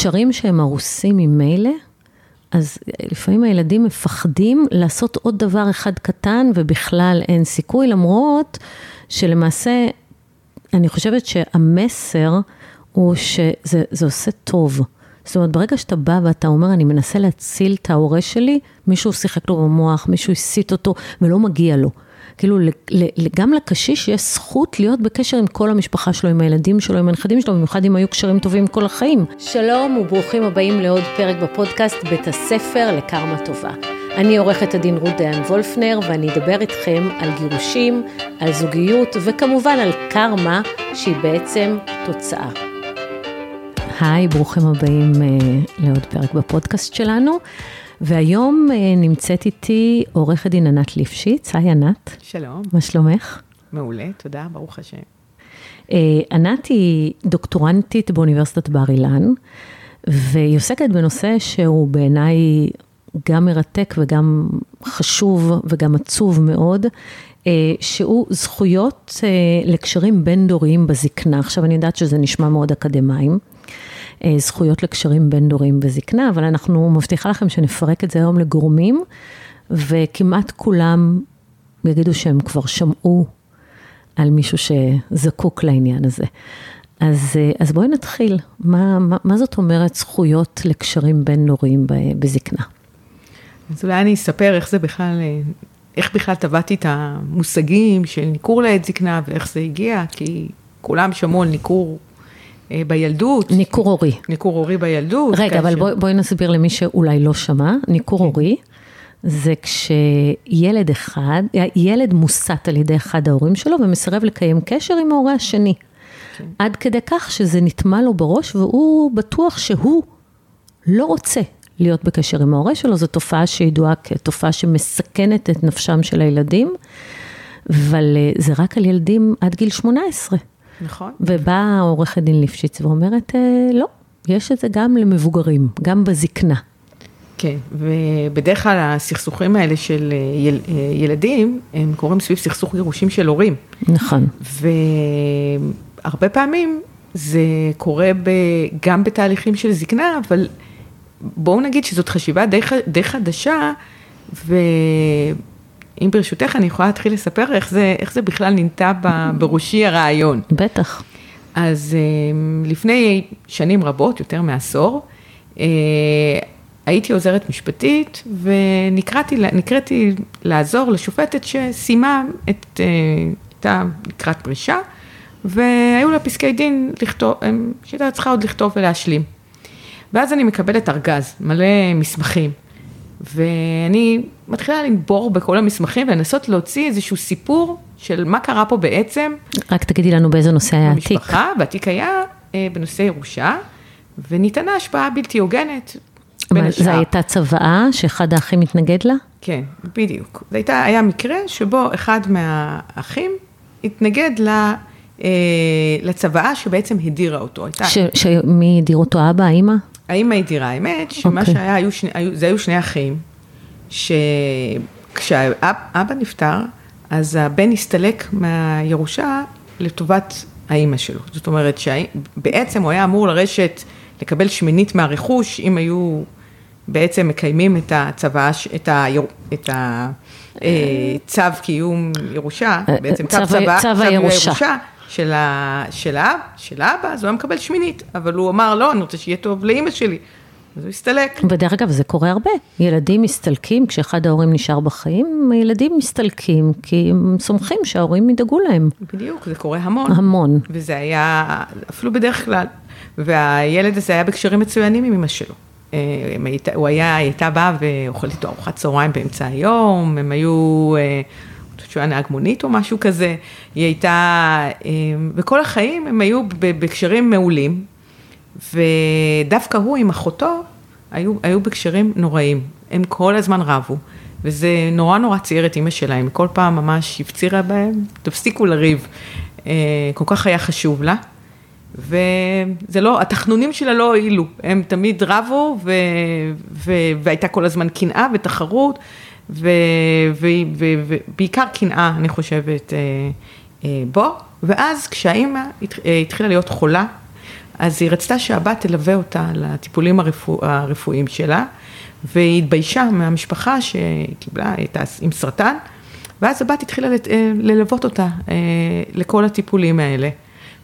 קשרים שהם הרוסים ממילא, אז לפעמים הילדים מפחדים לעשות עוד דבר אחד קטן ובכלל אין סיכוי, למרות שלמעשה, אני חושבת שהמסר הוא שזה עושה טוב. זאת אומרת, ברגע שאתה בא ואתה אומר, אני מנסה להציל את ההורה שלי, מישהו שיחק לו במוח, מישהו הסיט אותו ולא מגיע לו. כאילו, גם לקשיש יש זכות להיות בקשר עם כל המשפחה שלו, עם הילדים שלו, עם הנכדים שלו, במיוחד אם היו קשרים טובים כל החיים. שלום וברוכים הבאים לעוד פרק בפודקאסט בית הספר לקרמה טובה. אני עורכת הדין רות דיין וולפנר, ואני אדבר איתכם על גירושים, על זוגיות, וכמובן על קרמה, שהיא בעצם תוצאה. היי, ברוכים הבאים uh, לעוד פרק בפודקאסט שלנו. והיום uh, נמצאת איתי עורכת דין ענת ליפשיץ. היי ענת. שלום. מה שלומך? מעולה, תודה, ברוך השם. Uh, ענת היא דוקטורנטית באוניברסיטת בר אילן, והיא עוסקת בנושא שהוא בעיניי גם מרתק וגם חשוב וגם עצוב מאוד, שהוא זכויות לקשרים בין-דוריים בזקנה. עכשיו, אני יודעת שזה נשמע מאוד אקדמיים. אה, זכויות לקשרים בין דורים וזקנה, אבל אנחנו מבטיחה לכם שנפרק את זה היום לגורמים, וכמעט כולם יגידו שהם כבר שמעו על מישהו שזקוק לעניין הזה. אז, אה, אז בואי נתחיל, מה, מה, מה זאת אומרת זכויות לקשרים בין דוריים בזקנה? אז אולי אני אספר איך זה בכלל, אה, איך בכלל טבעתי את המושגים של ניכור לעת זקנה ואיך זה הגיע, כי כולם שמעו על ניכור בילדות. ניכור הורי. ניכור הורי בילדות. רגע, אבל בואי בוא נסביר למי שאולי לא שמע. ניכור כן. הורי זה כשילד אחד, ילד מוסת על ידי אחד ההורים שלו ומסרב לקיים קשר עם ההורה השני. כן. עד כדי כך שזה נטמע לו בראש והוא בטוח שהוא לא רוצה להיות בקשר עם ההורה שלו. זו תופעה שידועה כתופעה שמסכנת את נפשם של הילדים, אבל אה, זה רק על ילדים עד גיל 18. נכון. ובאה עורכת דין ליפשיץ ואומרת, אה, לא, יש את זה גם למבוגרים, גם בזקנה. כן, ובדרך כלל הסכסוכים האלה של אה, יל, אה, ילדים, הם קורים סביב סכסוך גירושים של הורים. נכון. והרבה פעמים זה קורה ב, גם בתהליכים של זקנה, אבל בואו נגיד שזאת חשיבה די, די חדשה, ו... אם ברשותך, אני יכולה להתחיל לספר איך זה, איך זה בכלל ננטע בראשי הרעיון. בטח. אז אה, לפני שנים רבות, יותר מעשור, אה, הייתי עוזרת משפטית ונקראתי לעזור לשופטת שסיימה את, אה, הייתה לקראת פרישה, והיו לה פסקי דין לכתוב, שהייתה צריכה עוד לכתוב ולהשלים. ואז אני מקבלת ארגז, מלא מסמכים. ואני מתחילה לנבור בכל המסמכים ולנסות להוציא איזשהו סיפור של מה קרה פה בעצם. רק תגידי לנו באיזה נושא היה התיק. במשפחה, והתיק היה אה, בנושא ירושה, וניתנה השפעה בלתי הוגנת. זו הייתה צוואה שאחד האחים התנגד לה? כן, בדיוק. זה הייתה, היה מקרה שבו אחד מהאחים התנגד לה, אה, לצוואה שבעצם הדירה אותו. הייתה... ש, שמי הדיר אותו, אבא, האמא? האמא הדירה, האמת שמה. אוקיי. שהיה, היו שני, היו, זה היו שני אחים, שכשהאבא נפטר, אז הבן הסתלק מהירושה לטובת האימא שלו. זאת אומרת שבעצם הוא היה אמור לרשת, לקבל שמינית מהרכוש, אם היו בעצם מקיימים את הצוואה, את ה... את אה, צו קיום ירושה, בעצם צו, צו, צו הירושה. של, ה, של, האב, של האבא, אז הוא היה מקבל שמינית, אבל הוא אמר, לא, אני רוצה שיהיה טוב לאימא שלי. אז הוא הסתלק. ודרך אגב, זה קורה הרבה. ילדים מסתלקים, כשאחד ההורים נשאר בחיים, ילדים מסתלקים, כי הם סומכים שההורים ידאגו להם. בדיוק, זה קורה המון. המון. וזה היה, אפילו בדרך כלל, והילד הזה היה בקשרים מצוינים עם אמא שלו. אה, הוא היה, היא הייתה באה ואוכלת איתו ארוחת צהריים באמצע היום, הם היו... אה, שהוא היה נהג מונית או משהו כזה, היא הייתה, וכל אה, החיים הם היו בקשרים מעולים, ודווקא הוא עם אחותו היו, היו בקשרים נוראים, הם כל הזמן רבו, וזה נורא נורא צייר את אימא שלהם, כל פעם ממש הפצירה בהם, תפסיקו לריב, אה, כל כך היה חשוב לה. וזה לא, התחנונים שלה לא הועילו, הם תמיד רבו ו, ו, והייתה כל הזמן קנאה ותחרות, ובעיקר קנאה, אני חושבת, אה, אה, בו, ואז כשהאימא אה, התחילה להיות חולה, אז היא רצתה שהבת תלווה אותה לטיפולים הרפוא, הרפואיים שלה, והיא התביישה מהמשפחה שקיבלה, הייתה עם סרטן, ואז הבת התחילה ללוות אותה לכל הטיפולים האלה.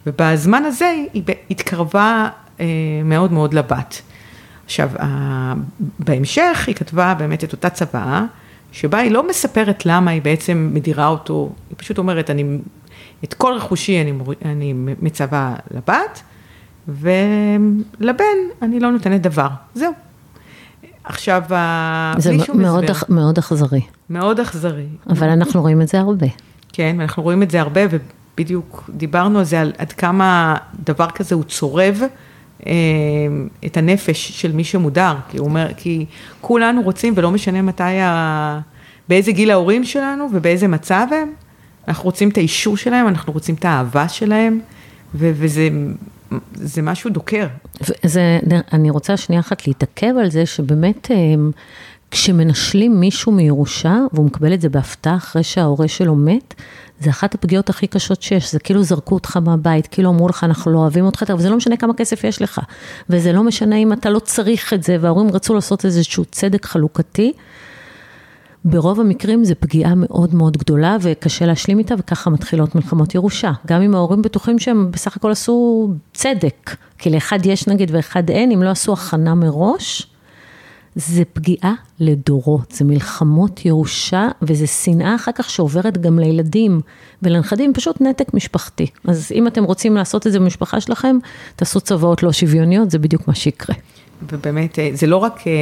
ובזמן הזה היא התקרבה מאוד מאוד לבת. עכשיו, בהמשך היא כתבה באמת את אותה צוואה, שבה היא לא מספרת למה היא בעצם מדירה אותו, היא פשוט אומרת, אני, את כל רכושי אני, אני מצווה לבת, ולבן אני לא נותנת דבר, זהו. עכשיו, זה בלי שום מאוד, אח, מאוד אכזרי. מאוד אכזרי. אבל אנחנו רואים את זה הרבה. כן, אנחנו רואים את זה הרבה, ובדיוק דיברנו על זה, על עד כמה דבר כזה הוא צורב. אה, את הנפש של מי שמודר, כי הוא אומר, כי כולנו רוצים, ולא משנה מתי, ה... באיזה גיל ההורים שלנו ובאיזה מצב הם, אנחנו רוצים את האישור שלהם, אנחנו רוצים את האהבה שלהם, ו- וזה זה משהו דוקר. זה, אני רוצה שנייה אחת להתעכב על זה, שבאמת אה, כשמנשלים מישהו מירושה, והוא מקבל את זה בהפתעה אחרי שההורה שלו מת, זה אחת הפגיעות הכי קשות שיש, זה כאילו זרקו אותך מהבית, כאילו אמרו לך, אנחנו לא אוהבים אותך, וזה לא משנה כמה כסף יש לך, וזה לא משנה אם אתה לא צריך את זה, וההורים רצו לעשות איזשהו צדק חלוקתי. ברוב המקרים זה פגיעה מאוד מאוד גדולה וקשה להשלים איתה וככה מתחילות מלחמות ירושה. גם אם ההורים בטוחים שהם בסך הכל עשו צדק, כי לאחד יש נגיד ואחד אין, אם לא עשו הכנה מראש, זה פגיעה לדורות, זה מלחמות ירושה וזה שנאה אחר כך שעוברת גם לילדים ולנכדים, פשוט נתק משפחתי. אז אם אתם רוצים לעשות את זה במשפחה שלכם, תעשו צוואות לא שוויוניות, זה בדיוק מה שיקרה. ובאמת, אה, זה לא רק... אה,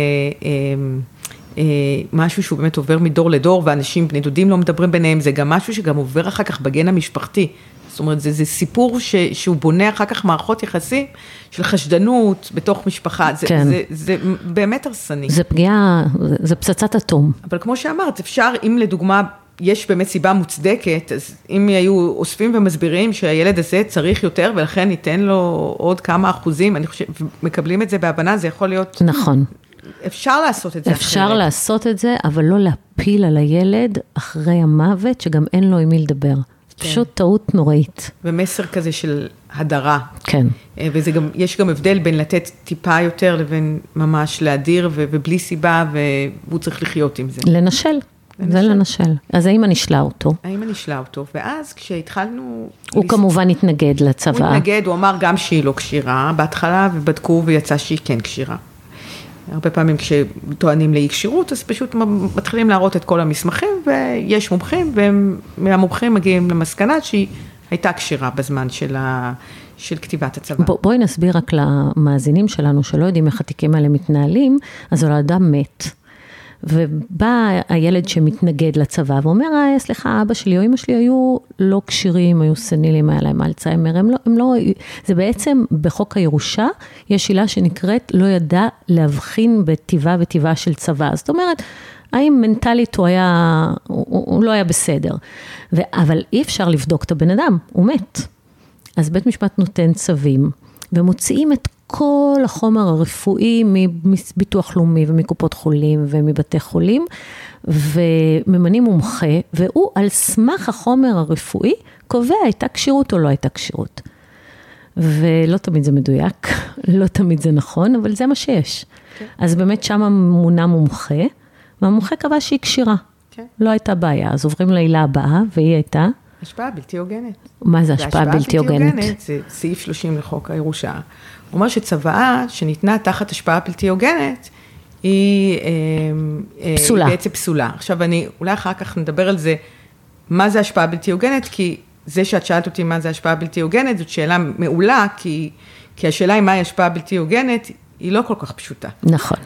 אה, משהו שהוא באמת עובר מדור לדור, ואנשים, בני דודים לא מדברים ביניהם, זה גם משהו שגם עובר אחר כך בגן המשפחתי. זאת אומרת, זה, זה סיפור ש, שהוא בונה אחר כך מערכות יחסים של חשדנות בתוך משפחה, זה, כן. זה, זה, זה באמת הרסני. זה פגיעה, זה, זה פצצת אטום. אבל כמו שאמרת, אפשר, אם לדוגמה, יש באמת סיבה מוצדקת, אז אם היו אוספים ומסבירים שהילד הזה צריך יותר ולכן ניתן לו עוד כמה אחוזים, אני חושבת, מקבלים את זה בהבנה, זה יכול להיות... נכון. אפשר לעשות את זה אפשר אחרת. אפשר לעשות את זה, אבל לא להפיל על הילד אחרי המוות, שגם אין לו עם מי לדבר. כן. פשוט טעות נוראית. ומסר כזה של הדרה. כן. אה, וזה גם, יש גם הבדל בין לתת טיפה יותר לבין ממש להדיר ו- ובלי סיבה, והוא צריך לחיות עם זה. לנשל. לנשל. זה לנשל. אז האמא נשלה אותו. האמא נשלה אותו, ואז כשהתחלנו... הוא לס... כמובן התנגד לצבא. הוא התנגד, הוא אמר גם שהיא לא כשירה בהתחלה, ובדקו ויצא שהיא כן כשירה. הרבה פעמים כשטוענים לאי כשירות, אז פשוט מתחילים להראות את כל המסמכים, ויש מומחים, ומהמומחים מגיעים למסקנה שהיא הייתה כשירה בזמן של, ה, של כתיבת הצבא. בוא, בואי נסביר רק למאזינים שלנו, שלא יודעים איך התיקים האלה מתנהלים, אז האדם מת. ובא הילד שמתנגד לצבא ואומר, אה, סליחה, אבא שלי או אמא שלי היו לא כשירים, היו סנילים, היה להם אלצהיימר, הם לא, הם לא, זה בעצם בחוק הירושה, יש עילה שנקראת לא ידע להבחין בטיבה וטיבה של צבא. זאת אומרת, האם מנטלית הוא היה, הוא, הוא לא היה בסדר. ו, אבל אי אפשר לבדוק את הבן אדם, הוא מת. אז בית משפט נותן צווים, ומוציאים את כל החומר הרפואי מביטוח לאומי ומקופות חולים ומבתי חולים, וממנים מומחה, והוא על סמך החומר הרפואי קובע הייתה כשירות או לא הייתה כשירות. ולא תמיד זה מדויק, לא תמיד זה נכון, אבל זה מה שיש. כן. אז באמת שם מונה מומחה, והמומחה קבע שהיא כשירה. כן. לא הייתה בעיה, אז עוברים לעילה הבאה, והיא הייתה? השפעה בלתי הוגנת. מה זה השפעה בלתי הוגנת? הוגנת זה סעיף 30 לחוק הירושה. הוא אומר שצוואה שניתנה תחת השפעה בלתי הוגנת, היא אה, אה, פסולה. בעצם פסולה. עכשיו אני, אולי אחר כך נדבר על זה, מה זה השפעה בלתי הוגנת, כי זה שאת שאלת אותי מה זה השפעה בלתי הוגנת, זאת שאלה מעולה, כי, כי השאלה היא מהי השפעה בלתי הוגנת, היא לא כל כך פשוטה. נכון,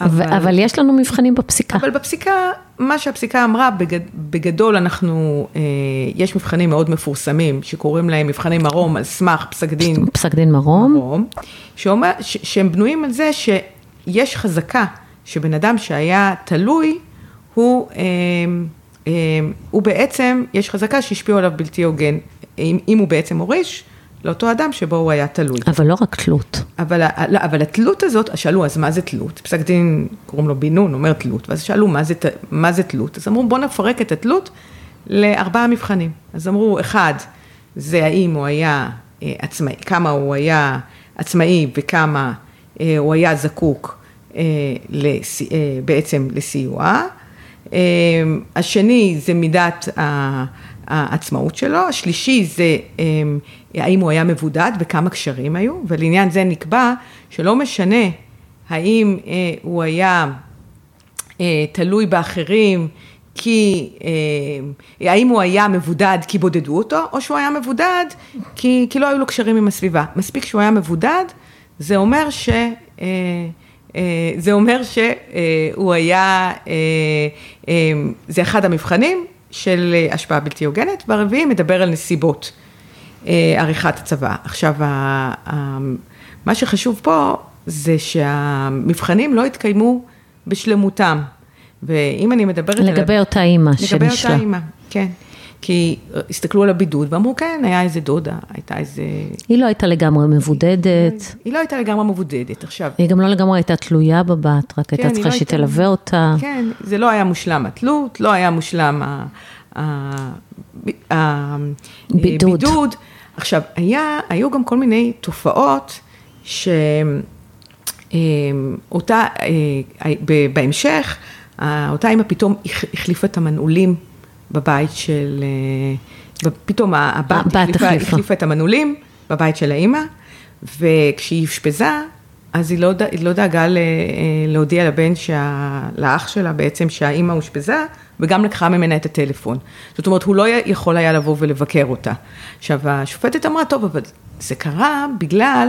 אבל, אבל יש לנו מבחנים בפסיקה. אבל בפסיקה, מה שהפסיקה אמרה, בגד, בגדול אנחנו, אה, יש מבחנים מאוד מפורסמים, שקוראים להם מבחני מרום על סמך פסק דין. פסק דין מרום. מרום שאומר, ש, שהם בנויים על זה שיש חזקה שבן אדם שהיה תלוי, הוא, אה, אה, הוא בעצם, יש חזקה שהשפיעו עליו בלתי הוגן, אם, אם הוא בעצם הוריש. לאותו אדם שבו הוא היה תלוי. אבל לא רק תלות. אבל, לא, אבל התלות הזאת, שאלו, אז מה זה תלות? פסק דין, קוראים לו בן נון, אומר תלות, ואז שאלו, מה זה, מה זה תלות? אז אמרו, בואו נפרק את התלות לארבעה מבחנים. אז אמרו, אחד, זה האם הוא היה אה, עצמאי, כמה הוא היה עצמאי וכמה הוא היה זקוק בעצם לסיוע. השני זה מידת העצמאות שלו, השלישי זה האם הוא היה מבודד וכמה קשרים היו, ולעניין זה נקבע שלא משנה האם הוא היה תלוי באחרים, כי האם הוא היה מבודד כי בודדו אותו, או שהוא היה מבודד כי, כי לא היו לו קשרים עם הסביבה. מספיק שהוא היה מבודד, זה אומר ש... זה אומר שהוא היה, זה אחד המבחנים של השפעה בלתי הוגנת, והרביעי מדבר על נסיבות עריכת הצבא. עכשיו, מה שחשוב פה זה שהמבחנים לא התקיימו בשלמותם. ואם אני מדברת לגבי על... אותה אימא שנשלה. לגבי אותה אימא, כן. כי הסתכלו על הבידוד ואמרו, כן, היה איזה דודה, הייתה איזה... היא לא הייתה לגמרי מבודדת. היא לא הייתה לגמרי מבודדת, עכשיו... היא גם לא לגמרי הייתה תלויה בבת, רק הייתה כן, צריכה לא שהיא תלווה אותה. כן, זה לא היה מושלם התלות, לא היה מושלם הבידוד. עכשיו, היה, היו גם כל מיני תופעות שאותה, אה, בהמשך, אותה אימא פתאום החליפה את המנעולים בבית של, אה, פתאום הבת החליפה, החליפה. את המנעולים בבית של האימא, וכשהיא אשפזה, אז היא לא, היא לא דאגה אה, להודיע לבן, שה, לאח שלה בעצם שהאימא אושפזה, וגם לקחה ממנה את הטלפון. זאת אומרת, הוא לא יכול היה לבוא ולבקר אותה. עכשיו, השופטת אמרה, טוב, אבל זה קרה בגלל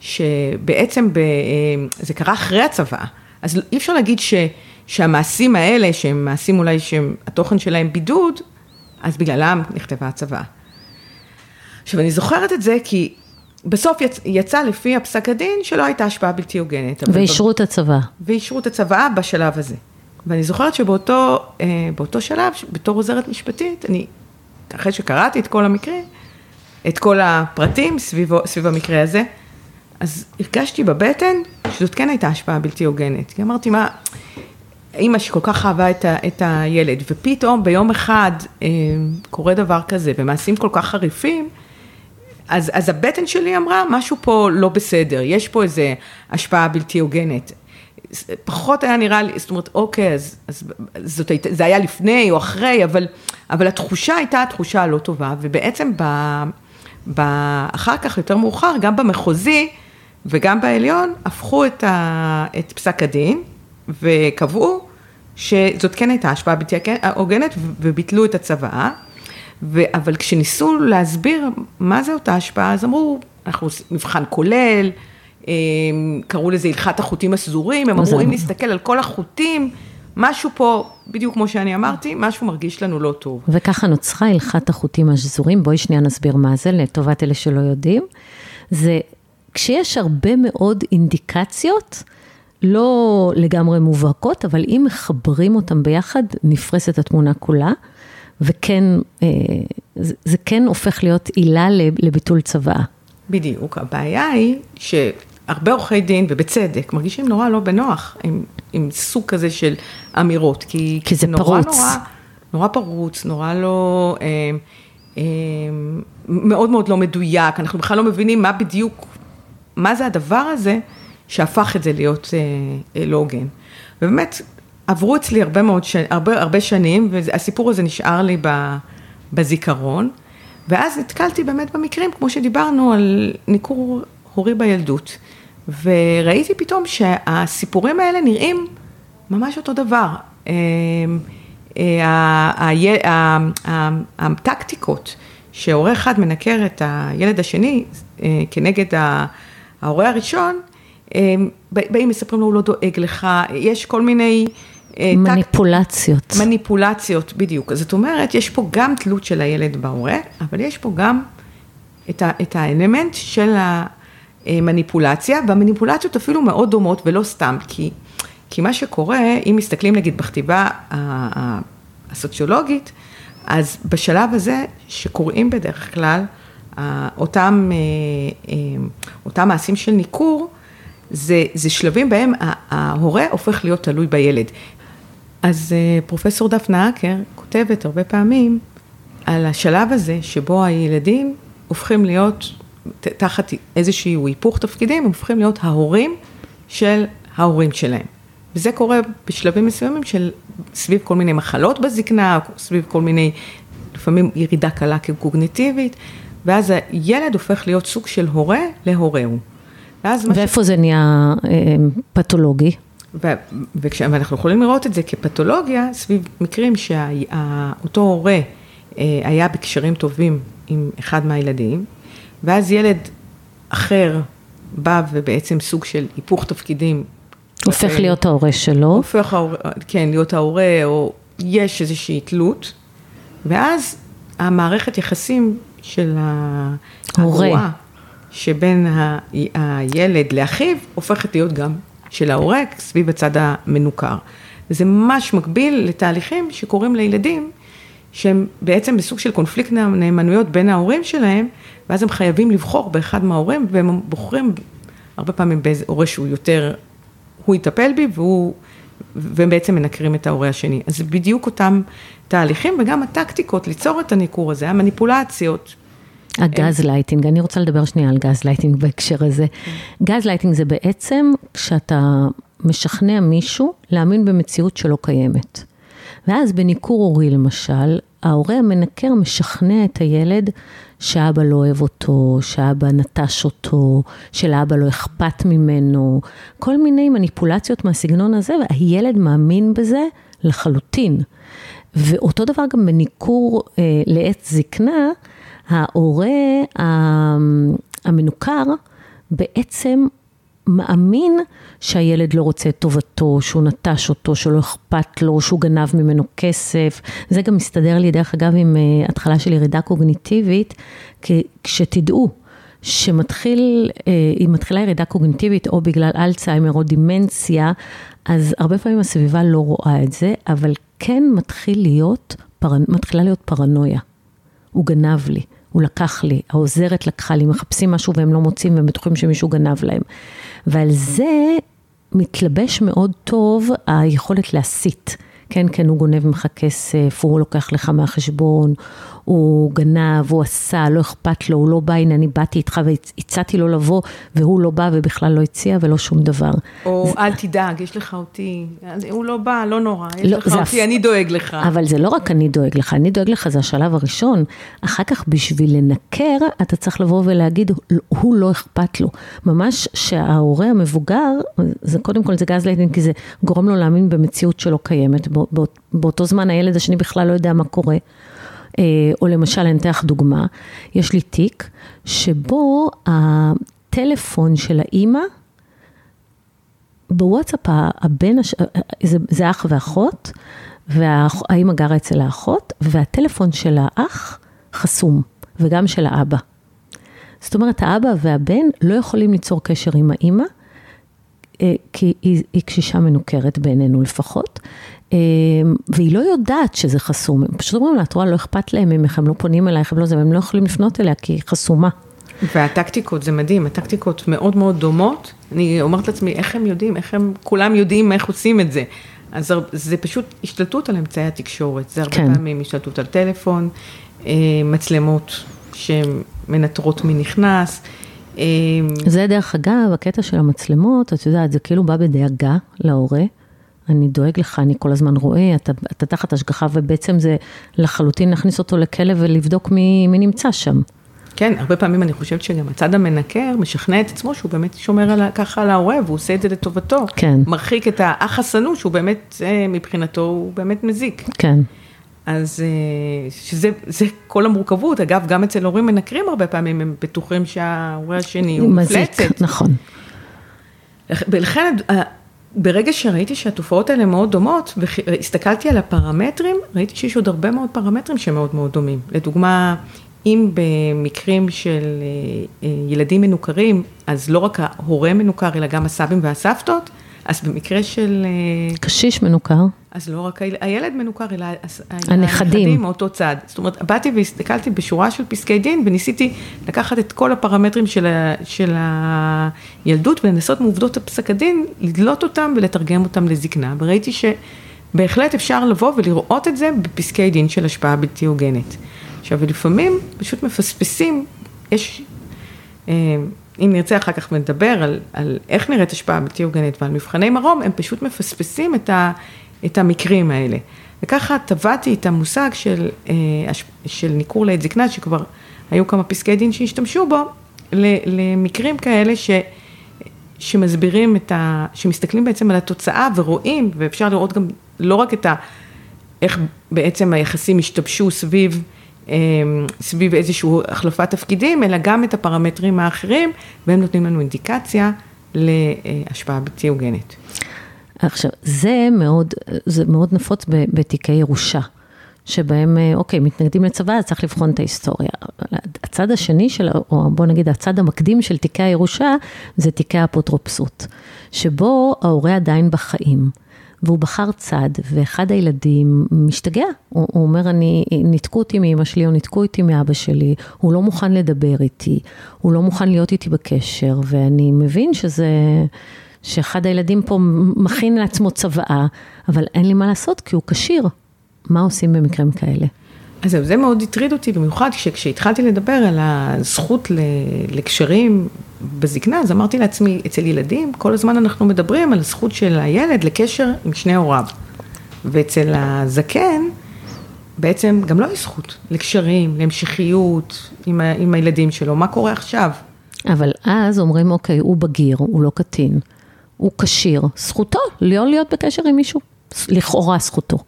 שבעצם ב, אה, זה קרה אחרי הצבא, אז אי אפשר להגיד ש... שהמעשים האלה, שהם מעשים אולי שהתוכן שלהם בידוד, אז בגללם נכתבה הצוואה. עכשיו, אני זוכרת את זה כי בסוף יצ... יצא לפי הפסק הדין שלא הייתה השפעה בלתי הוגנת. ואישרו את הצוואה. ואישרו את הצוואה בשלב הזה. ואני זוכרת שבאותו אה, שלב, בתור עוזרת משפטית, אני, אחרי שקראתי את כל המקרים, את כל הפרטים סביב, סביב המקרה הזה, אז הרגשתי בבטן שזאת כן הייתה השפעה בלתי הוגנת. כי אמרתי, מה, אימא שכל כך אהבה את, ה, את הילד, ופתאום ביום אחד אה, קורה דבר כזה, ומעשים כל כך חריפים, אז, אז הבטן שלי אמרה, משהו פה לא בסדר, יש פה איזה השפעה בלתי הוגנת. פחות היה נראה לי, זאת אומרת, אוקיי, אז, אז זאת, זה היה לפני או אחרי, אבל, אבל התחושה הייתה התחושה הלא טובה, ובעצם ב, ב, אחר כך, יותר מאוחר, גם במחוזי וגם בעליון, הפכו את, ה, את פסק הדין. וקבעו שזאת כן הייתה השפעה בלתי הוגנת וביטלו את הצוואה. אבל כשניסו להסביר מה זה אותה השפעה, אז אמרו, אנחנו מבחן כולל, קראו לזה הלכת החוטים הסזורים, הם אמרו אם נסתכל על כל החוטים, משהו פה, בדיוק כמו שאני אמרתי, משהו מרגיש לנו לא טוב. וככה נוצרה הלכת החוטים השזורים, בואי שנייה נסביר מה זה, לטובת אלה שלא יודעים. זה כשיש הרבה מאוד אינדיקציות לא לגמרי מובהקות, אבל אם מחברים אותם ביחד, נפרסת התמונה כולה, וכן, אה, זה כן הופך להיות עילה לביטול צוואה. בדיוק, הבעיה היא שהרבה עורכי דין, ובצדק, מרגישים נורא לא בנוח עם, עם סוג כזה של אמירות, כי, כי זה נורא, פרוץ. נורא, נורא פרוץ, נורא לא, אה, אה, מאוד מאוד לא מדויק, אנחנו בכלל לא מבינים מה בדיוק, מה זה הדבר הזה. שהפך את זה להיות אה, אה, לא הוגן. ובאמת, עברו אצלי הרבה מאוד, ש... הרבה, הרבה שנים, והסיפור הזה נשאר לי ב... בזיכרון, ואז נתקלתי באמת במקרים, כמו שדיברנו, על ניכור הורי בילדות. וראיתי פתאום שהסיפורים האלה נראים ממש אותו דבר. הטקטיקות שהורה אחד מנקר את הילד השני כנגד ההורה הראשון, באים, מספרים לו, הוא לא דואג לך, יש כל מיני... אה, מניפולציות. טק, מניפולציות, בדיוק. זאת אומרת, יש פה גם תלות של הילד בהורה, אבל יש פה גם את, ה, את האלמנט של המניפולציה, והמניפולציות אפילו מאוד דומות, ולא סתם, כי, כי מה שקורה, אם מסתכלים נגיד בכתיבה הסוציולוגית, אז בשלב הזה, שקוראים בדרך כלל, אותם, אה, אה, אותם מעשים של ניכור, זה, זה שלבים בהם ההורה הופך להיות תלוי בילד. אז אה, פרופסור דפנה אקר כותבת הרבה פעמים על השלב הזה שבו הילדים הופכים להיות תחת איזשהו היפוך תפקידים, הם הופכים להיות ההורים של ההורים שלהם. וזה קורה בשלבים מסוימים של סביב כל מיני מחלות בזקנה, סביב כל מיני, לפעמים ירידה קלה כקוגניטיבית, ואז הילד הופך להיות סוג של הורה להורהו. ואיפה ש... זה נהיה אה, פתולוגי? ואנחנו יכולים לראות את זה כפתולוגיה סביב מקרים שאותו הורה אה, היה בקשרים טובים עם אחד מהילדים, ואז ילד אחר בא ובעצם סוג של היפוך תפקידים. הופך אה, להיות ההורה שלו. הופך, כן, להיות ההורה, או יש איזושהי תלות, ואז המערכת יחסים של ההורה שבין הילד לאחיו, הופכת להיות גם של ההורה סביב הצד המנוכר. זה ממש מקביל לתהליכים שקורים לילדים, שהם בעצם בסוג של קונפליקט נאמנויות בין ההורים שלהם, ואז הם חייבים לבחור באחד מההורים, והם בוחרים הרבה פעמים באיזה הורה שהוא יותר, הוא יטפל בי, והוא, והם בעצם מנכרים את ההורה השני. אז זה בדיוק אותם תהליכים, וגם הטקטיקות ליצור את הניכור הזה, המניפולציות. הגז לייטינג, אני רוצה לדבר שנייה על גז לייטינג בהקשר הזה. גז לייטינג זה בעצם כשאתה משכנע מישהו להאמין במציאות שלא קיימת. ואז בניכור הורי למשל, ההורה המנכר משכנע את הילד שאבא לא אוהב אותו, שאבא נטש אותו, שלאבא לא אכפת ממנו, כל מיני מניפולציות מהסגנון הזה, והילד מאמין בזה לחלוטין. ואותו דבר גם בניכור אה, לעת זקנה, ההורה המנוכר בעצם מאמין שהילד לא רוצה את טובתו, שהוא נטש אותו, שלא אכפת לו, שהוא גנב ממנו כסף. זה גם מסתדר לי, דרך אגב, עם אה, התחלה של ירידה קוגניטיבית, כשתדעו שמתחיל, אה, אם מתחילה ירידה קוגניטיבית או בגלל אלצהיימר או דימנציה, אז הרבה פעמים הסביבה לא רואה את זה, אבל כן מתחיל להיות, מתחילה להיות פרנויה. הוא גנב לי. הוא לקח לי, העוזרת לקחה לי, מחפשים משהו והם לא מוצאים והם בטוחים שמישהו גנב להם. ועל זה מתלבש מאוד טוב היכולת להסית. כן, כן, הוא גונב ממך כסף, הוא לוקח לך מהחשבון, הוא גנב, הוא עשה, לא אכפת לו, הוא לא בא, הנה אני באתי איתך והצעתי לו לבוא, והוא לא בא ובכלל לא הציע ולא שום דבר. או זה... אל תדאג, יש לך אותי, הוא לא בא, לא נורא, יש לא, לך אותי, אפ... אני דואג לך. אבל זה לא רק אני דואג לך, אני דואג לך, זה השלב הראשון. אחר כך בשביל לנכר, אתה צריך לבוא ולהגיד, הוא לא אכפת לו. ממש שההורה המבוגר, זה קודם כל זה גז לייטינג, כי זה גורם לו להאמין במציאות שלא קיימת. באותו זמן הילד השני בכלל לא יודע מה קורה. אה, או למשל, אני אתן לך דוגמה, יש לי תיק שבו הטלפון של האימא, בוואטסאפ הבן, הש... זה, זה אח ואחות, והאימא גרה אצל האחות, והטלפון של האח חסום, וגם של האבא. זאת אומרת, האבא והבן לא יכולים ליצור קשר עם האימא, אה, כי היא, היא קשישה מנוכרת בעינינו לפחות, והיא לא יודעת שזה חסום, הם פשוט אומרים לה, את רואה, לא אכפת להם ממך, הם לא פונים אלייך, הם לא זה, והם לא יכולים לפנות אליה כי היא חסומה. והטקטיקות, זה מדהים, הטקטיקות מאוד מאוד דומות, אני אומרת לעצמי, איך הם יודעים, איך הם, כולם יודעים איך עושים את זה. אז זה פשוט השתלטות על אמצעי התקשורת, זה הרבה כן. פעמים השתלטות על טלפון, אה, מצלמות שמנטרות מי נכנס. אה, זה דרך אגב, הקטע של המצלמות, את יודעת, זה כאילו בא בדאגה להורה. אני דואג לך, אני כל הזמן רואה, אתה, אתה תחת השגחה, ובעצם זה לחלוטין להכניס אותו לכלא ולבדוק מי, מי נמצא שם. כן, הרבה פעמים אני חושבת שגם הצד המנקר משכנע את עצמו שהוא באמת שומר על, ככה על ההורה, והוא עושה את זה לטובתו. כן. מרחיק את האח השנוא, שהוא באמת, אה, מבחינתו, הוא באמת מזיק. כן. אז אה, שזה זה כל המורכבות, אגב, גם אצל הורים מנקרים הרבה פעמים, הם בטוחים שההורה השני הוא מפלצת. מזיק, נכון. ולכן ברגע שראיתי שהתופעות האלה מאוד דומות, והסתכלתי על הפרמטרים, ראיתי שיש עוד הרבה מאוד פרמטרים שמאוד מאוד דומים. לדוגמה, אם במקרים של אה, אה, ילדים מנוכרים, אז לא רק ההורה מנוכר, אלא גם הסבים והסבתות, אז במקרה של... אה, קשיש מנוכר. אז לא רק הילד מנוכר, אלא הנכדים. מאותו צד. זאת אומרת, באתי והסתכלתי בשורה של פסקי דין, וניסיתי לקחת את כל הפרמטרים של, ה, של הילדות, ולנסות מעובדות הפסק הדין, לדלות אותם ולתרגם אותם לזקנה, וראיתי שבהחלט אפשר לבוא ולראות את זה בפסקי דין של השפעה בלתי הוגנת. עכשיו, לפעמים פשוט מפספסים, יש אם נרצה אחר כך נדבר על, על איך נראית השפעה בלתי הוגנת ועל מבחני מרום, הם פשוט מפספסים את, ה, את המקרים האלה. וככה טבעתי את המושג של, של ניכור לעת זקנה, שכבר היו כמה פסקי דין שהשתמשו בו, למקרים כאלה ש... שמסבירים את ה... שמסתכלים בעצם על התוצאה ורואים, ואפשר לראות גם לא רק את ה... איך בעצם היחסים השתבשו סביב, סביב איזושהי החלפת תפקידים, אלא גם את הפרמטרים האחרים, והם נותנים לנו אינדיקציה להשפעה בלתי הוגנת. עכשיו, זה מאוד, זה מאוד נפוץ בתיקי ירושה. שבהם, אה, אוקיי, מתנגדים לצבא, אז צריך לבחון את ההיסטוריה. הצד השני של, או בוא נגיד, הצד המקדים של תיקי הירושה, זה תיקי האפוטרופסות, שבו ההורה עדיין בחיים. והוא בחר צד, ואחד הילדים משתגע. הוא, הוא אומר, אני, ניתקו אותי מאמא שלי, או ניתקו אותי מאבא שלי, הוא לא מוכן לדבר איתי, הוא לא מוכן להיות איתי בקשר, ואני מבין שזה, שאחד הילדים פה מכין לעצמו צוואה, אבל אין לי מה לעשות, כי הוא כשיר. מה עושים במקרים כאלה? אז זהו, זה מאוד הטריד אותי, במיוחד כשהתחלתי לדבר על הזכות לקשרים בזקנה, אז אמרתי לעצמי, אצל ילדים, כל הזמן אנחנו מדברים על הזכות של הילד לקשר עם שני הוריו. ואצל הזקן, בעצם גם לא יש זכות לקשרים, להמשכיות עם, ה, עם הילדים שלו, מה קורה עכשיו? אבל אז אומרים, אוקיי, הוא בגיר, הוא לא קטין, הוא כשיר, זכותו לא להיות בקשר עם מישהו, לכאורה זכותו.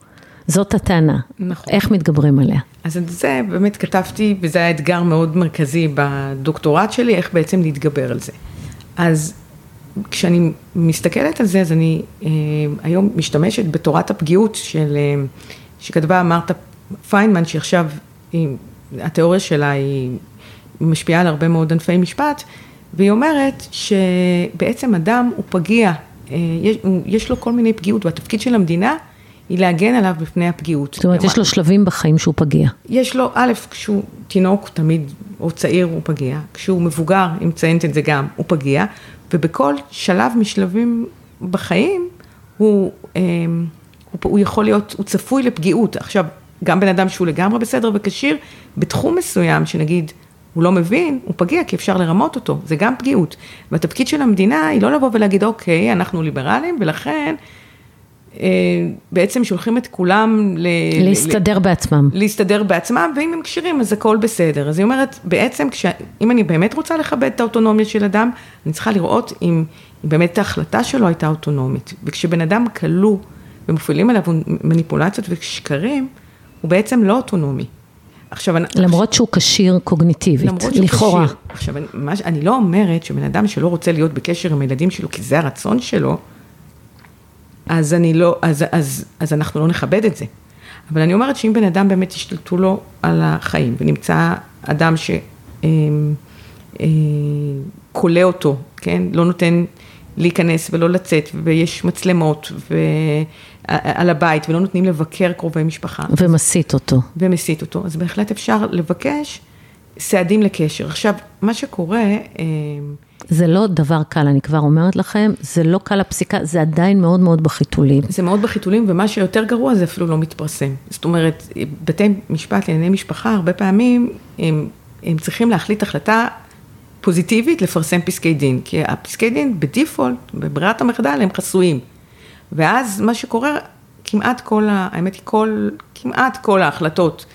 זאת הטענה. נכון. איך מתגברים עליה? אז את זה באמת כתבתי, וזה היה אתגר מאוד מרכזי בדוקטורט שלי, איך בעצם להתגבר על זה. אז כשאני מסתכלת על זה, אז אני אה, היום משתמשת בתורת הפגיעות של, אה, שכתבה מרתה פיינמן, שעכשיו היא, התיאוריה שלה היא משפיעה על הרבה מאוד ענפי משפט, והיא אומרת שבעצם אדם הוא פגיע, אה, יש, יש לו כל מיני פגיעות, והתפקיד של המדינה היא להגן עליו בפני הפגיעות. זאת אומרת, יש לו שלבים בחיים שהוא פגיע. יש לו, א', כשהוא תינוק תמיד, או צעיר הוא פגיע, כשהוא מבוגר, אם מציינת את זה גם, הוא פגיע, ובכל שלב משלבים בחיים, הוא, אה, הוא, הוא יכול להיות, הוא צפוי לפגיעות. עכשיו, גם בן אדם שהוא לגמרי בסדר וכשיר, בתחום מסוים, שנגיד, הוא לא מבין, הוא פגיע כי אפשר לרמות אותו, זה גם פגיעות. והתפקיד של המדינה היא לא לבוא ולהגיד, אוקיי, אנחנו ליברלים, ולכן בעצם שולחים את כולם ל... להסתדר ל... בעצמם. להסתדר בעצמם, ואם הם כשירים אז הכל בסדר. אז היא אומרת, בעצם כש... אם אני באמת רוצה לכבד את האוטונומיה של אדם, אני צריכה לראות אם, אם באמת ההחלטה שלו הייתה אוטונומית. וכשבן אדם כלוא ומפעילים עליו מניפולציות ושקרים, הוא בעצם לא אוטונומי. עכשיו, למרות שהוא כשיר קוגניטיבית, למרות שהוא לכאורה. כשיר. עכשיו, אני, מה, אני לא אומרת שבן אדם שלא רוצה להיות בקשר עם הילדים שלו, כי זה הרצון שלו, אז אני לא, אז, אז, אז אנחנו לא נכבד את זה. אבל אני אומרת שאם בן אדם באמת ישתלטו לו על החיים, ונמצא אדם שכולא אה, אה, אותו, כן, לא נותן להיכנס ולא לצאת, ויש מצלמות ו... על הבית, ולא נותנים לבקר קרובי משפחה. ומסית אותו. ומסית אותו, אז בהחלט אפשר לבקש סעדים לקשר. עכשיו, מה שקורה... אה, זה לא דבר קל, אני כבר אומרת לכם, זה לא קל הפסיקה, זה עדיין מאוד מאוד בחיתולים. זה מאוד בחיתולים, ומה שיותר גרוע זה אפילו לא מתפרסם. זאת אומרת, בתי משפט לענייני משפחה, הרבה פעמים הם, הם צריכים להחליט החלטה פוזיטיבית לפרסם פסקי דין, כי הפסקי דין בדיפולט, בברירת המחדל, הם חסויים. ואז מה שקורה, כמעט כל, האמת היא כל, כמעט כל ההחלטות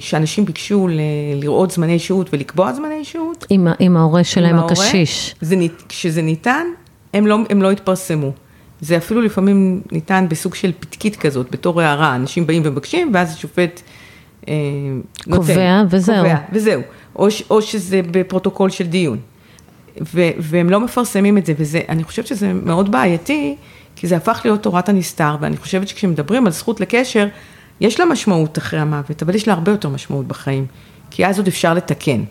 שאנשים ביקשו לראות זמני שהות ולקבוע זמני שהות. עם, עם ההורה שלהם עם הקשיש. זה, כשזה ניתן, הם לא, הם לא התפרסמו. זה אפילו לפעמים ניתן בסוג של פתקית כזאת, בתור הערה, אנשים באים ומבקשים, ואז השופט אה, נותן. קובע וזהו. קובע וזהו. או, או שזה בפרוטוקול של דיון. ו, והם לא מפרסמים את זה, ואני חושבת שזה מאוד בעייתי, כי זה הפך להיות תורת הנסתר, ואני חושבת שכשמדברים על זכות לקשר, יש לה משמעות אחרי המוות, אבל יש לה הרבה יותר משמעות בחיים, כי אז עוד אפשר לתקן,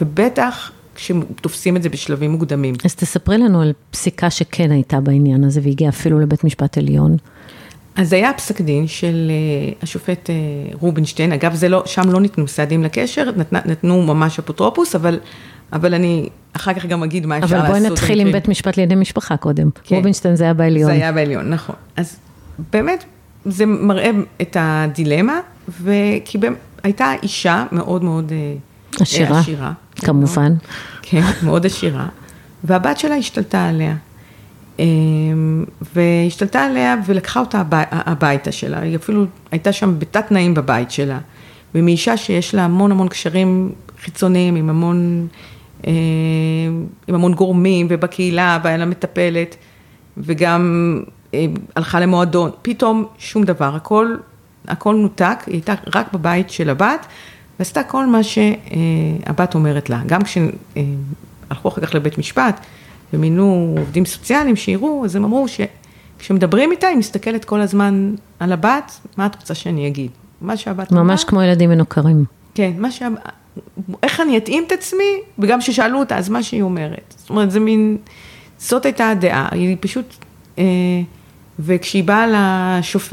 ובטח כשתופסים את זה בשלבים מוקדמים. אז תספרי לנו על פסיקה שכן הייתה בעניין הזה, והגיעה אפילו לבית משפט עליון. אז היה פסק דין של uh, השופט uh, רובינשטיין, אגב, לא, שם לא ניתנו סעדים לקשר, נת, נתנו ממש אפוטרופוס, אבל, אבל אני אחר כך גם אגיד מה אפשר לעשות. אבל בואי נתחיל עם בית משפט לידי משפחה קודם. כן. רובינשטיין זה היה בעליון. זה היה בעליון, נכון. אז באמת, זה מראה את הדילמה, וכי הייתה אישה מאוד מאוד אה, עשירה. עשירה. כמובן. כן, מאוד עשירה. והבת שלה השתלטה עליה. אמ, והשתלטה עליה ולקחה אותה הבי, הביתה שלה, היא אפילו הייתה שם בתת תנאים בבית שלה. ומאישה שיש לה המון המון קשרים חיצוניים, עם המון, אה, עם המון גורמים, ובקהילה, והיה לה מטפלת, וגם הלכה למועדון, פתאום שום דבר, הכל, הכל נותק, היא הייתה רק בבית של הבת, ועשתה כל מה שהבת אומרת לה, גם כשהלכו אחר כך לבית משפט, ומינו עובדים סוציאליים שיראו, אז הם אמרו שכשמדברים איתה, היא מסתכלת כל הזמן על הבת, מה את רוצה שאני אגיד? מה שהבת אמרה. ממש כמו ילדים מנוכרים. כן, מה שה... איך אני אתאים את עצמי, וגם כששאלו אותה, אז מה שהיא אומרת. זאת אומרת, זה מין, זאת הייתה הדעה, היא פשוט, אה, וכשהיא באה לשופ...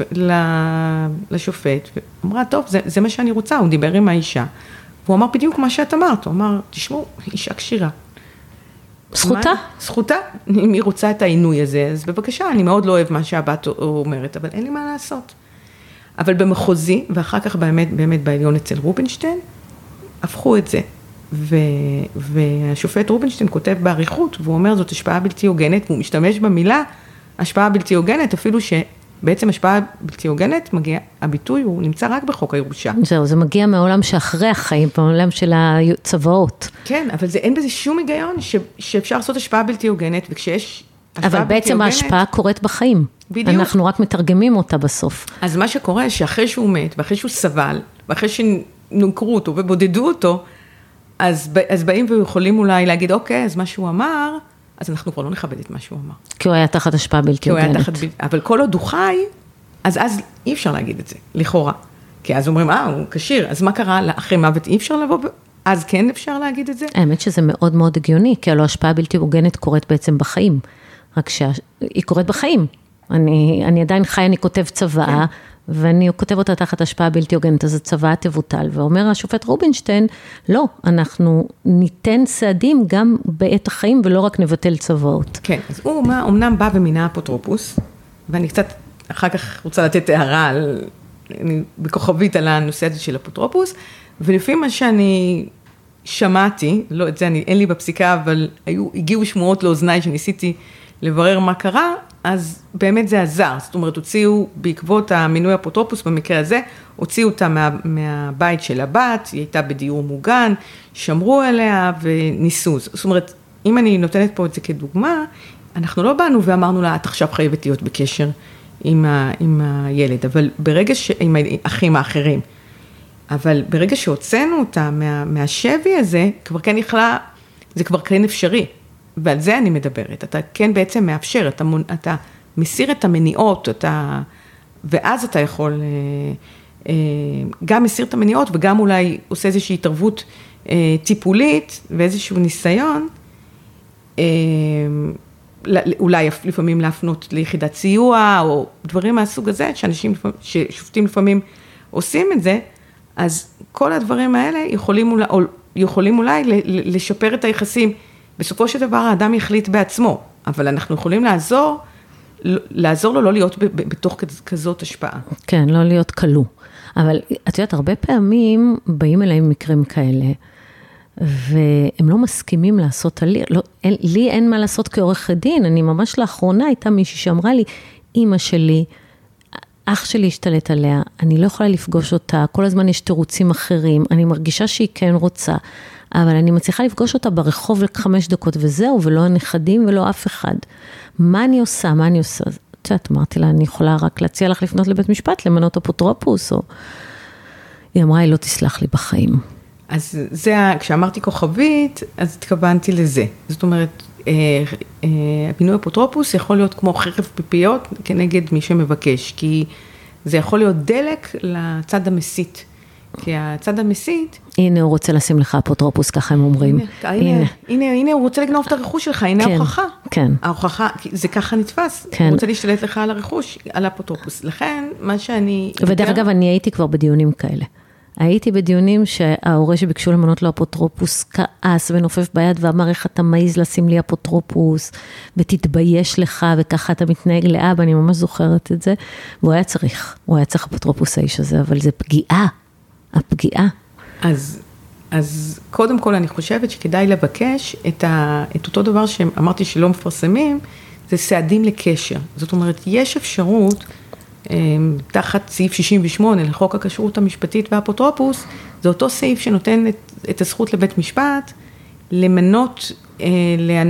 לשופט, אמרה, טוב, זה, זה מה שאני רוצה, הוא דיבר עם האישה, והוא אמר בדיוק מה שאת אמרת, הוא אמר, תשמעו, אישה כשירה. זכותה. זכותה, אם היא רוצה את העינוי הזה, אז בבקשה, אני מאוד לא אוהב מה שהבת אומרת, אבל אין לי מה לעשות. אבל במחוזי, ואחר כך באמת, באמת בעליון אצל רובינשטיין, הפכו את זה. ו, והשופט רובינשטיין כותב באריכות, והוא אומר זאת השפעה בלתי הוגנת, והוא משתמש במילה השפעה בלתי הוגנת, אפילו שבעצם השפעה בלתי הוגנת, מגיע, הביטוי הוא נמצא רק בחוק הירושה. זהו, זה מגיע מהעולם שאחרי החיים, מהעולם של הצוואות. כן, אבל זה, אין בזה שום היגיון ש, שאפשר לעשות השפעה בלתי הוגנת, וכשיש אבל בעצם ההשפעה קורית בחיים. בדיוק. אנחנו רק מתרגמים אותה בסוף. אז מה שקורה, שאחרי שהוא מת, ואחרי שהוא סבל, ואחרי שנוקרו אותו ובודדו אותו, אז, אז באים ויכולים אולי להגיד, אוקיי, אז מה שהוא אמר, אז אנחנו כבר לא נכבד את מה שהוא אמר. כי הוא היה תחת השפעה בלתי הוגנת. תחת, אבל כל עוד הוא חי, אז אז אי אפשר להגיד את זה, לכאורה. כי אז אומרים, אה, הוא כשיר, אז מה קרה אחרי מוות, אי אפשר לבוא, אז כן אפשר להגיד את זה? האמת שזה מאוד מאוד הגיוני, כי הלוא השפעה בלתי הוגנת קורית בעצם בחיים. רק שהיא קורית בחיים. אני, אני עדיין חי, אני כותב צוואה, כן. ואני כותב אותה תחת השפעה בלתי הוגנת, אז הצוואה תבוטל. ואומר השופט רובינשטיין, לא, אנחנו ניתן צעדים גם בעת החיים ולא רק נבטל צוואות. כן, אז הוא אמנם בא ומינה אפוטרופוס, ואני קצת אחר כך רוצה לתת הערה על, אני בכוכבית על הנושא הזה של אפוטרופוס, ולפי מה שאני שמעתי, לא את זה אני, אין לי בפסיקה, אבל היו, הגיעו שמועות לאוזניי שניסיתי לברר מה קרה, אז באמת זה עזר, זאת אומרת, הוציאו, בעקבות המינוי אפוטרופוס במקרה הזה, הוציאו אותה מה, מהבית של הבת, היא הייתה בדיור מוגן, שמרו עליה וניסו. זאת אומרת, אם אני נותנת פה את זה כדוגמה, אנחנו לא באנו ואמרנו לה, את עכשיו חייבת להיות בקשר עם, ה, עם הילד, אבל ברגע ש... עם האחים האחרים. אבל ברגע שהוצאנו אותה מה, מהשבי הזה, כבר כן יכלה, זה כבר כן אפשרי. ועל זה אני מדברת, אתה כן בעצם מאפשר, אתה, אתה מסיר את המניעות, אתה, ואז אתה יכול, אה, אה, גם מסיר את המניעות וגם אולי עושה איזושהי התערבות אה, טיפולית ואיזשהו ניסיון, אולי לפעמים להפנות ליחידת סיוע או דברים מהסוג הזה, שאנשים, ששופטים לפעמים עושים את זה, אז כל הדברים האלה יכולים אולי, יכולים אולי לשפר את היחסים. בסופו של דבר האדם יחליט בעצמו, אבל אנחנו יכולים לעזור, לעזור לו לא להיות בתוך כזאת השפעה. כן, לא להיות כלוא. אבל את יודעת, הרבה פעמים באים אליהם מקרים כאלה, והם לא מסכימים לעשות הליך, לא, לי אין מה לעשות כעורכת דין, אני ממש לאחרונה הייתה מישהי שאמרה לי, אימא שלי, אח שלי השתלט עליה, אני לא יכולה לפגוש אותה, כל הזמן יש תירוצים אחרים, אני מרגישה שהיא כן רוצה. אבל אני מצליחה לפגוש אותה ברחוב לחמש דקות וזהו, ולא הנכדים ולא אף אחד. מה אני עושה? מה אני עושה? את יודעת, אמרתי לה, אני יכולה רק להציע לך לפנות לבית משפט, למנות אפוטרופוס, או... היא אמרה, היא לא תסלח לי בחיים. אז זה, כשאמרתי כוכבית, אז התכוונתי לזה. זאת אומרת, אה, אה, מינוי אפוטרופוס יכול להיות כמו חרב פיפיות כנגד מי שמבקש, כי זה יכול להיות דלק לצד המסית. כי הצד המסית... הנה, הוא רוצה לשים לך אפוטרופוס, ככה הם אומרים. הנה, הנה, הנה, הנה, הוא רוצה לגנוב את הרכוש שלך, הנה כן, ההוכחה. כן. ההוכחה, זה ככה נתפס. כן. הוא רוצה להשתלט לך על הרכוש, על האפוטרופוס. לכן, מה שאני... ודרך אגב, אני הייתי כבר בדיונים כאלה. הייתי בדיונים שההורה שביקשו למנות לו אפוטרופוס כעס ונופף ביד ואמר איך אתה מעז לשים לי אפוטרופוס ותתבייש לך וככה אתה מתנהג לאבא, אני ממש זוכרת את זה. והוא היה צריך, הוא היה צריך אפוטרופוס האיש הזה, אבל זה פגיעה, הפגיעה. אז אז קודם כל אני חושבת שכדאי לבקש את, ה, את אותו דבר שאמרתי שלא מפרסמים, זה סעדים לקשר. זאת אומרת, יש אפשרות, אה, תחת סעיף 68 לחוק הכשרות המשפטית והאפוטרופוס, זה אותו סעיף שנותן את, את הזכות לבית משפט למנות אה,